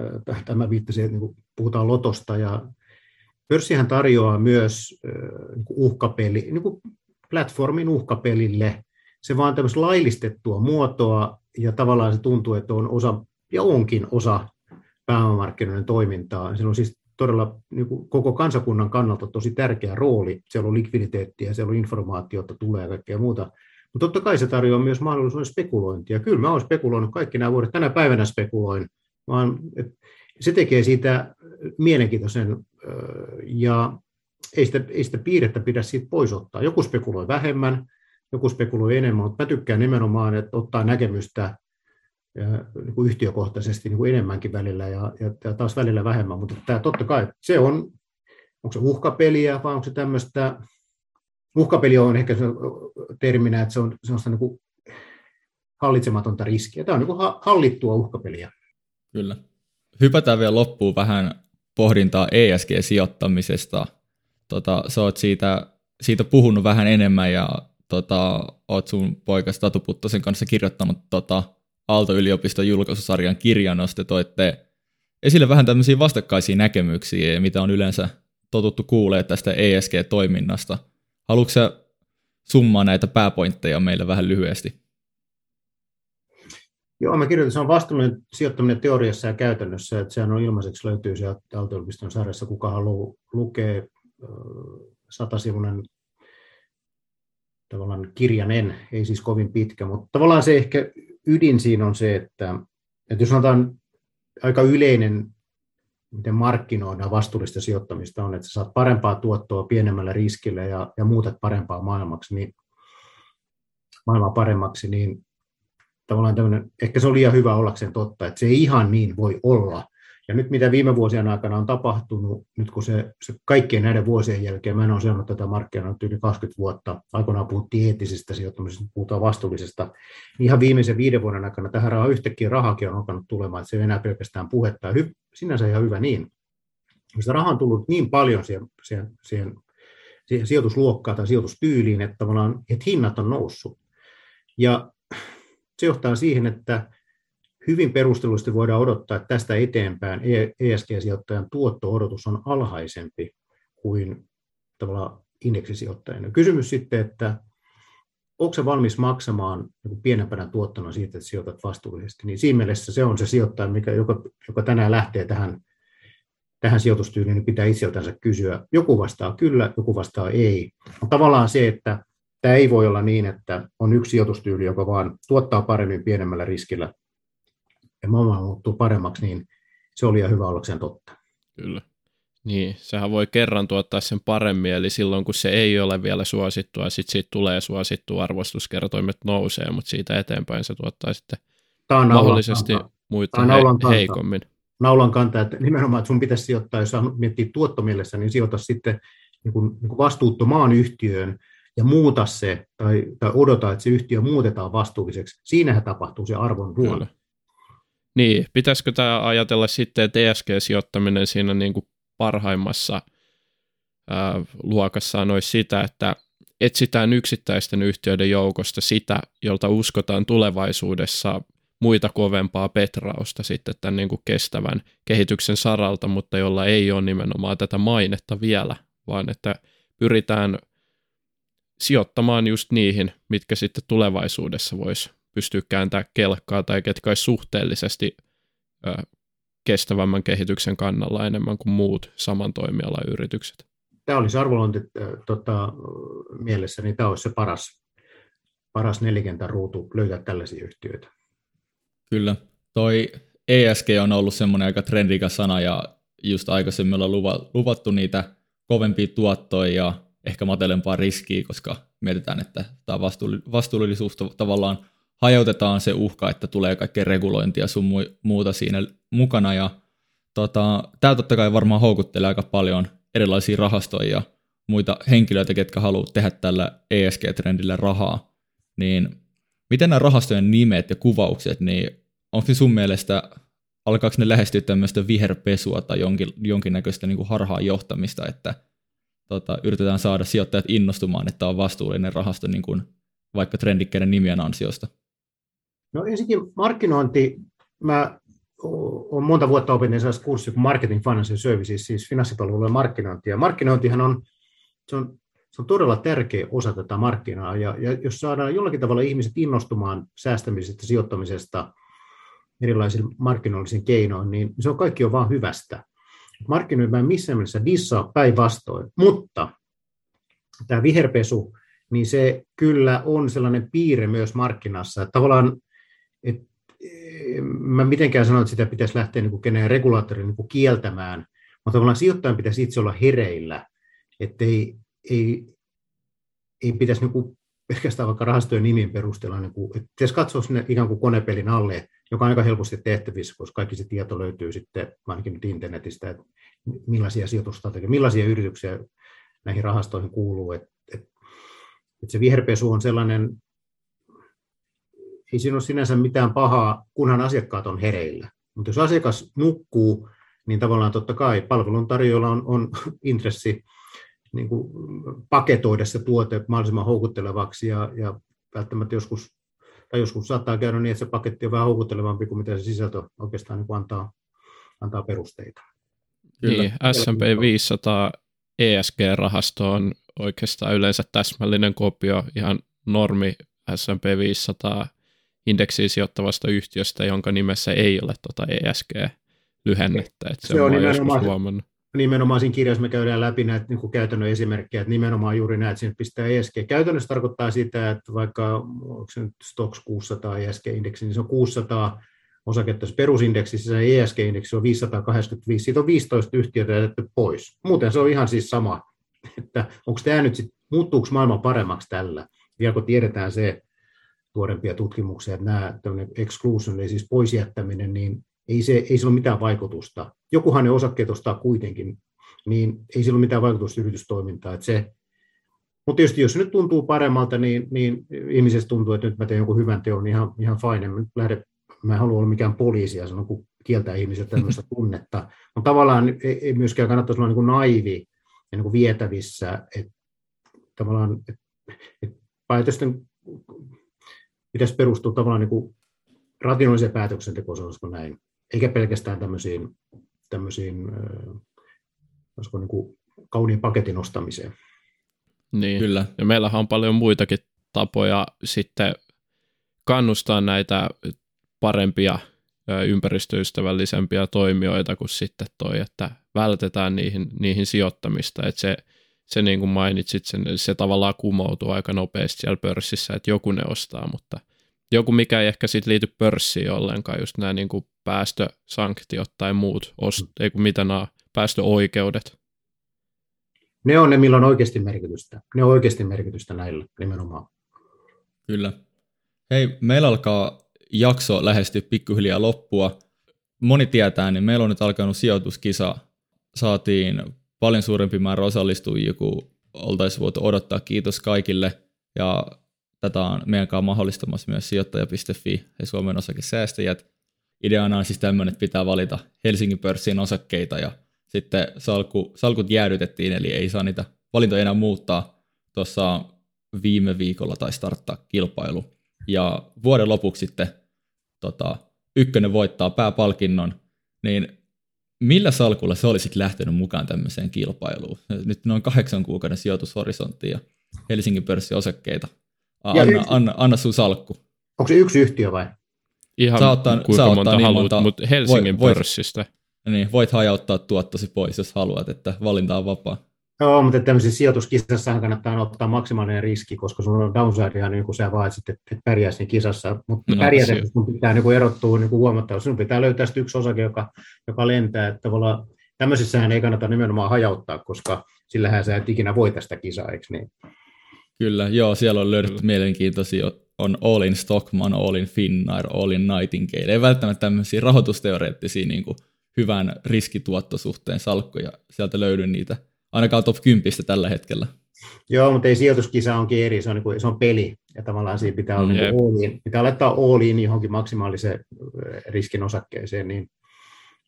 tämä viittasi, että niin puhutaan lotosta, ja pörssihän tarjoaa myös niin uhkapeli, niin kuin platformin uhkapelille se vaan tämmöistä laillistettua muotoa, ja tavallaan se tuntuu, että on osa, ja onkin osa pääomamarkkinoiden toimintaa. Se on siis todella niin kuin koko kansakunnan kannalta tosi tärkeä rooli. Siellä on likviditeettiä, siellä on informaatiota, tulee ja kaikkea muuta. Mutta totta kai se tarjoaa myös mahdollisuuden spekulointia. Kyllä mä olen spekuloinut kaikki nämä vuodet. Tänä päivänä spekuloin. Vaan, se tekee siitä mielenkiintoisen ja ei sitä, ei sitä piirrettä pidä siitä pois ottaa. Joku spekuloi vähemmän, joku spekuloi enemmän, mutta mä tykkään nimenomaan, että ottaa näkemystä ja, niin kuin yhtiökohtaisesti niin kuin enemmänkin välillä ja, ja, ja taas välillä vähemmän, mutta tämä totta kai se on, onko se uhkapeliä vai onko se tämmöistä, uhkapeli on ehkä se terminä, että se on sellaista niin kuin hallitsematonta riskiä. Tämä on niin kuin hallittua uhkapeliä. Kyllä. Hypätään vielä loppuun vähän pohdintaa ESG-sijoittamisesta. Tota, sä oot siitä, siitä puhunut vähän enemmän ja tota, oot sun poikas Tatu Puttosen kanssa kirjoittanut tota, Aalto-yliopiston julkaisusarjan kirjan, te toitte esille vähän tämmöisiä vastakkaisia näkemyksiä, mitä on yleensä totuttu kuulee tästä ESG-toiminnasta. Haluatko summaa näitä pääpointteja meille vähän lyhyesti? Joo, mä kirjoitin, se on vastuullinen sijoittaminen teoriassa ja käytännössä, että sehän on ilmaiseksi löytyy sieltä Aalto-yliopiston sarjassa, kuka haluaa lukea satasivuinen tavallaan kirjanen, ei siis kovin pitkä, mutta tavallaan se ehkä ydin siinä on se, että, että jos sanotaan aika yleinen, miten markkinoidaan vastuullista sijoittamista on, että saat parempaa tuottoa pienemmällä riskillä ja, ja muutat parempaa maailmaksi, niin, maailmaa paremmaksi, niin tavallaan tämmöinen, ehkä se on liian hyvä ollakseen totta, että se ei ihan niin voi olla. Ja nyt mitä viime vuosien aikana on tapahtunut, nyt kun se, se kaikkien näiden vuosien jälkeen, mä en ole seurannut tätä markkinaa yli 20 vuotta, aikoinaan puhuttiin eettisestä sijoittamisesta, puhutaan vastuullisesta, niin ihan viimeisen viiden vuoden aikana tähän rahaan yhtäkkiä rahakin on alkanut tulemaan, että se ei enää pelkästään puhetta, hy, sinänsä ihan hyvä niin. Sitä rahaa on tullut niin paljon siihen, siihen, siihen, siihen sijoitusluokkaan tai sijoitustyyliin, että, että hinnat on noussut. Ja se johtaa siihen, että hyvin perustellusti voidaan odottaa, että tästä eteenpäin ESG-sijoittajan tuotto-odotus on alhaisempi kuin tavallaan indeksisijoittajien. Kysymys sitten, että onko se valmis maksamaan pienempänä tuottona siitä, että sijoitat vastuullisesti, niin siinä mielessä se on se sijoittaja, mikä, joka, joka tänään lähtee tähän, tähän sijoitustyyliin, niin pitää itseltänsä kysyä. Joku vastaa kyllä, joku vastaa ei. On tavallaan se, että tämä ei voi olla niin, että on yksi sijoitustyyli, joka vaan tuottaa paremmin pienemmällä riskillä ja maailma muuttuu paremmaksi, niin se oli ja hyvä ollakseen totta. Kyllä. Niin, sehän voi kerran tuottaa sen paremmin, eli silloin kun se ei ole vielä suosittua, sitten siitä tulee suosittu, arvostuskertoimet nousee, mutta siitä eteenpäin se tuottaa sitten Tämä mahdollisesti kanta. muita he, heikommin. Naulan kanta, että nimenomaan, että sun pitäisi sijoittaa, jos miettii tuottomielessä, niin sijoita sitten niin kuin, niin kuin vastuuttomaan yhtiöön ja muuta se, tai, tai odota, että se yhtiö muutetaan vastuulliseksi. Siinähän tapahtuu se arvon ruoan. Niin, pitäisikö tämä ajatella sitten, että ESG-sijoittaminen siinä niin kuin parhaimmassa ää, luokassaan olisi sitä, että etsitään yksittäisten yhtiöiden joukosta sitä, jolta uskotaan tulevaisuudessa muita kovempaa petrausta sitten tämän niin kuin kestävän kehityksen saralta, mutta jolla ei ole nimenomaan tätä mainetta vielä, vaan että pyritään sijoittamaan just niihin, mitkä sitten tulevaisuudessa voisi pystyä kääntämään kelkkaa tai ketkä olisi suhteellisesti ö, kestävämmän kehityksen kannalla enemmän kuin muut saman toimialan yritykset. Tämä olisi arvolointi tota, mielessä, niin tämä olisi se paras, paras ruutu löytää tällaisia yhtiöitä. Kyllä. Toi ESG on ollut semmoinen aika trendikas sana ja just aikaisemmin ollaan luvattu niitä kovempia tuottoja ja ehkä matelempaa riskiä, koska mietitään, että tämä vastuullisuus tavallaan hajautetaan se uhka, että tulee kaikkea regulointia sun muuta siinä mukana. Ja tota, tämä totta kai varmaan houkuttelee aika paljon erilaisia rahastoja ja muita henkilöitä, ketkä haluavat tehdä tällä ESG-trendillä rahaa. Niin miten nämä rahastojen nimet ja kuvaukset, niin onko ne sun mielestä, alkaako ne lähestyä tämmöistä viherpesua tai jonkin, jonkinnäköistä niin kuin harhaa johtamista, että tota, yritetään saada sijoittajat innostumaan, että on vastuullinen rahasto niin kuin vaikka trendikkeiden nimien ansiosta? No ensinnäkin markkinointi, mä olen monta vuotta opinut sellaista kurssia kuin Marketing Financial Services, siis finanssipalvelujen markkinointi. Ja markkinointihan on, se on, se on todella tärkeä osa tätä markkinaa. Ja, ja jos saadaan jollakin tavalla ihmiset innostumaan säästämisestä, sijoittamisesta erilaisiin markkinoillisiin keinoin, niin se on kaikki on vaan hyvästä. Markkinointi mä en missään mielessä dissaa päinvastoin, mutta tämä viherpesu, niin se kyllä on sellainen piirre myös markkinassa, tavallaan mä mitenkään sanon, että sitä pitäisi lähteä niin kenen regulaattorin niin kieltämään, mutta tavallaan sijoittajan pitäisi itse olla hereillä, että ei, ei, ei pitäisi niin kuin pelkästään vaikka rahastojen nimin perusteella, niin kuin, että pitäisi katsoa sinne ikään kuin konepelin alle, joka on aika helposti tehtävissä, koska kaikki se tieto löytyy sitten ainakin nyt internetistä, että millaisia sijoitustrategioita, millaisia yrityksiä näihin rahastoihin kuuluu, että, että, että se viherpesu on sellainen ei siinä ole sinänsä mitään pahaa, kunhan asiakkaat on hereillä. Mutta jos asiakas nukkuu, niin tavallaan totta kai palveluntarjoajalla on, on *laughs* intressi niin kuin paketoida se tuote mahdollisimman houkuttelevaksi ja, ja välttämättä joskus, tai joskus saattaa käydä niin, että se paketti on vähän houkuttelevampi kuin mitä se sisältö oikeastaan niin antaa, antaa perusteita. Kyllä. Niin, S&P 500 ESG-rahasto on oikeastaan yleensä täsmällinen kopio ihan normi S&P 500 indeksiin sijoittavasta yhtiöstä, jonka nimessä ei ole tuota ESG-lyhennettä. Että se, se on, nimenomaan, huomannut. nimenomaan siinä kirjassa me käydään läpi näitä niin käytännön esimerkkejä, että nimenomaan juuri näitä, että pistää ESG. Käytännössä tarkoittaa sitä, että vaikka onko se nyt Stocks 600 ESG-indeksi, niin se on 600 osaketta perusindeksissä, se ESG-indeksi on 585, siitä on 15 yhtiötä jätetty pois. Muuten se on ihan siis sama, että onko tämä nyt sitten, muuttuuko maailma paremmaksi tällä, vielä kun tiedetään se, tuorempia tutkimuksia, että nämä exclusion, eli siis poisjättäminen, niin ei, se, ei sillä ole mitään vaikutusta. Jokuhan ne osakkeet ostaa kuitenkin, niin ei sillä ole mitään vaikutusta yritystoimintaan. Että se, mutta tietysti jos se nyt tuntuu paremmalta, niin, niin ihmisestä tuntuu, että nyt mä teen jonkun hyvän teon, niin ihan, ihan fine. Mä, lähde, mä en halua olla mikään poliisi ja sanoa, kun kieltää ihmiset tämmöistä *laughs* tunnetta. Mutta tavallaan ei, ei myöskään kannattaisi olla niin kuin naivi ja niin kuin vietävissä, että tavallaan että, että päätösten pitäisi perustua tavallaan niin kuin rationaaliseen päätöksentekoon, sanoisiko näin, eikä pelkästään tämmöisiin, tämmöisiin äh, niin kuin kauniin paketin ostamiseen. Niin, Kyllä. ja meillähän on paljon muitakin tapoja sitten kannustaa näitä parempia ympäristöystävällisempiä toimijoita kuin sitten toi, että vältetään niihin, niihin sijoittamista. Että se, se niin kuin mainitsit, sen, se tavallaan kumoutuu aika nopeasti siellä pörssissä, että joku ne ostaa, mutta joku mikä ei ehkä sitten liity pörssiin ollenkaan, just nämä niin kuin päästösanktiot tai muut, ost, ei kun mitä nämä päästöoikeudet. Ne on ne, millä on oikeasti merkitystä. Ne on oikeasti merkitystä näillä nimenomaan. Kyllä. Hei, meillä alkaa jakso lähestyä pikkuhiljaa loppua. Moni tietää, niin meillä on nyt alkanut sijoituskisa. Saatiin paljon suurempi määrä osallistujia kuin oltaisiin voitu odottaa. Kiitos kaikille. Ja tätä on meidän kanssa mahdollistamassa myös sijoittaja.fi ja Suomen osakesäästäjät. Ideana on siis tämmöinen, että pitää valita Helsingin pörssin osakkeita ja sitten salku, salkut jäädytettiin, eli ei saa niitä valintoja enää muuttaa. Tuossa viime viikolla tai starttaa kilpailu. Ja vuoden lopuksi sitten tota, ykkönen voittaa pääpalkinnon, niin millä salkulla se olisi lähtenyt mukaan tämmöiseen kilpailuun? Nyt noin kahdeksan kuukauden sijoitushorisontti ja Helsingin pörssiosakkeita. Anna, anna, anna, anna sun salkku. Onko se yksi yhtiö vai? Ihan saa ottaa, kuinka saa monta niin haluat, monta, mutta Helsingin voit, pörssistä. Niin, voit hajauttaa tuottosi pois, jos haluat, että valinta on vapaa. Joo, mutta tämmöisessä sijoituskisassa kannattaa ottaa maksimaalinen riski, koska sun on downsidea, niin kuin sä vaat sitten, että pärjäisi siinä kisassa. Mutta no, pärjätä, sun pitää niin kuin erottua niin kuin huomattavasti. Sun pitää löytää yksi osake, joka, joka lentää. Että tavallaan tämmöisessähän ei kannata nimenomaan hajauttaa, koska sillähän sä et ikinä voi tästä kisaa, eikö niin? Kyllä, joo, siellä on löydetty mielenkiintoisia, on All in Stockman, All in Finnair, All in Nightingale. Ei välttämättä tämmöisiä rahoitusteoreettisia niin kuin hyvän riskituottosuhteen salkkuja. Sieltä löydy niitä ainakaan top 10 tällä hetkellä. Joo, mutta ei sijoituskisa onkin eri, se on, niin kuin, se on peli, ja tavallaan siinä pitää, olla mm, niin pitää laittaa all in johonkin maksimaaliseen riskin osakkeeseen, niin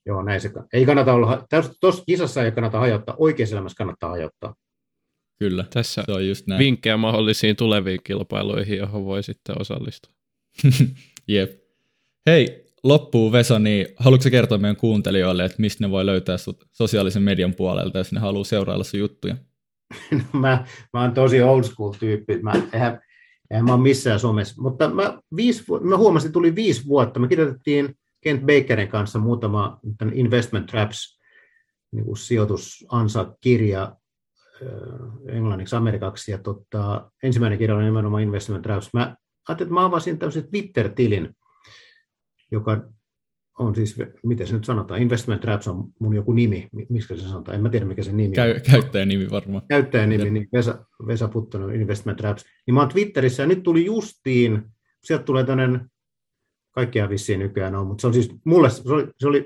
joo, näin se ei kannata olla, tuossa kisassa ei kannata hajottaa, oikeassa elämässä kannattaa hajottaa. Kyllä, Tässä se on just näin. vinkkejä mahdollisiin tuleviin kilpailuihin, johon voi sitten osallistua. *laughs* Jep. Hei, loppuu Vesa, niin haluatko kertoa meidän kuuntelijoille, että mistä ne voi löytää sut sosiaalisen median puolelta, jos ne haluaa seurailla sun juttuja? *laughs* No, mä, mä oon tosi old school tyyppi. Mä, eihän, eihän mä ole missään somessa. Mutta mä, viisi, mä huomasin, että tuli viisi vuotta. Me kirjoitettiin Kent Bakerin kanssa muutama Investment Traps niin kuin sijoitusansa-kirja englanniksi, amerikaksi. Ja tota, ensimmäinen kirja oli nimenomaan Investment Traps. Mä ajattelin, että mä avasin tämmöisen Twitter-tilin, joka on siis, miten se nyt sanotaan, Investment Traps on mun joku nimi, miksi se sanotaan, en mä tiedä mikä se nimi Käy, on. Käyttäjänimi varmaan. Käyttäjänimi, niin Vesa, Vesa Puttonen, Investment Traps. Niin mä oon Twitterissä ja nyt tuli justiin, sieltä tulee tämmöinen, kaikkia vissiin nykyään on, mutta se on siis, mulle se oli, se oli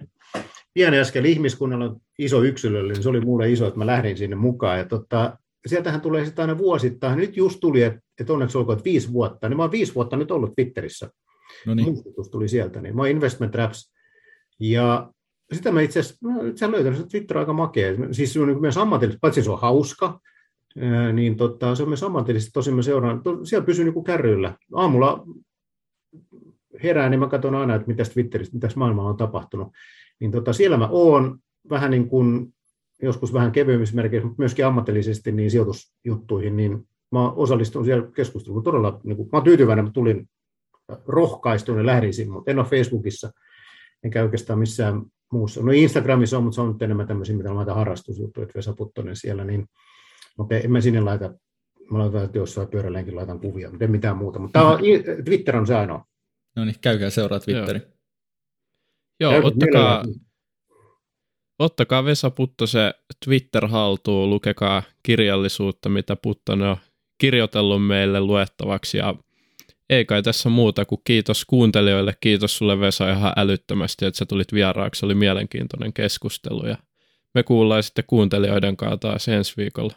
pieni askel ihmiskunnalla iso yksilöllinen, niin se oli mulle iso, että mä lähdin sinne mukaan. Ja tota, sieltähän tulee sitten aina vuosittain. Nyt just tuli, että, että onneksi olkoon, että viisi vuotta. Niin mä oon viisi vuotta nyt ollut Twitterissä. No niin. Muistutus tuli sieltä. Niin mä oon Investment Traps. Ja sitä mä itse asiassa, no, itse löytänyt, että Twitter on aika makea. Siis se on myös ammatillisesti, paitsi se on hauska, niin tota, se on myös ammatillisesti tosi mä seuraan. Siellä pysyy niin kärryillä. Aamulla herään, niin mä katson aina, että mitä Twitterissä, mitä maailmalla on tapahtunut. Niin tota, siellä mä oon vähän niin kuin, joskus vähän kevyemmissä merkeissä, mutta myöskin ammatillisesti niin sijoitusjuttuihin, niin mä osallistun siellä keskusteluun todella, niin kuin, mä oon tyytyväinen, että tulin rohkaistun ja lähdin mutta en ole Facebookissa, enkä oikeastaan missään muussa. No Instagramissa on, mutta se on nyt enemmän tämmöisiä, mitä laitan harrastusjuttuja, että Vesa Puttonen siellä, niin, mutta en mä sinne laita, mä laitan, että jossain pyörälläkin laitan kuvia, mutta en mitään muuta. Mutta on, Twitter on se ainoa. No niin, käykää seuraa Twitteri. Joo, Joo ottakaa, ottakaa Vesa Puttosen Twitter haltuun, lukekaa kirjallisuutta, mitä Puttonen on kirjoitellut meille luettavaksi ja ei kai tässä muuta kuin kiitos kuuntelijoille. Kiitos sulle Vesa ihan älyttömästi, että sä tulit vieraaksi. Oli mielenkiintoinen keskustelu ja me kuullaan sitten kuuntelijoiden kanssa taas ensi viikolla.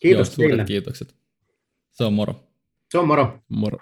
Kiitos Joo, suuret teille. kiitokset. Se on moro. Se on moro. Moro.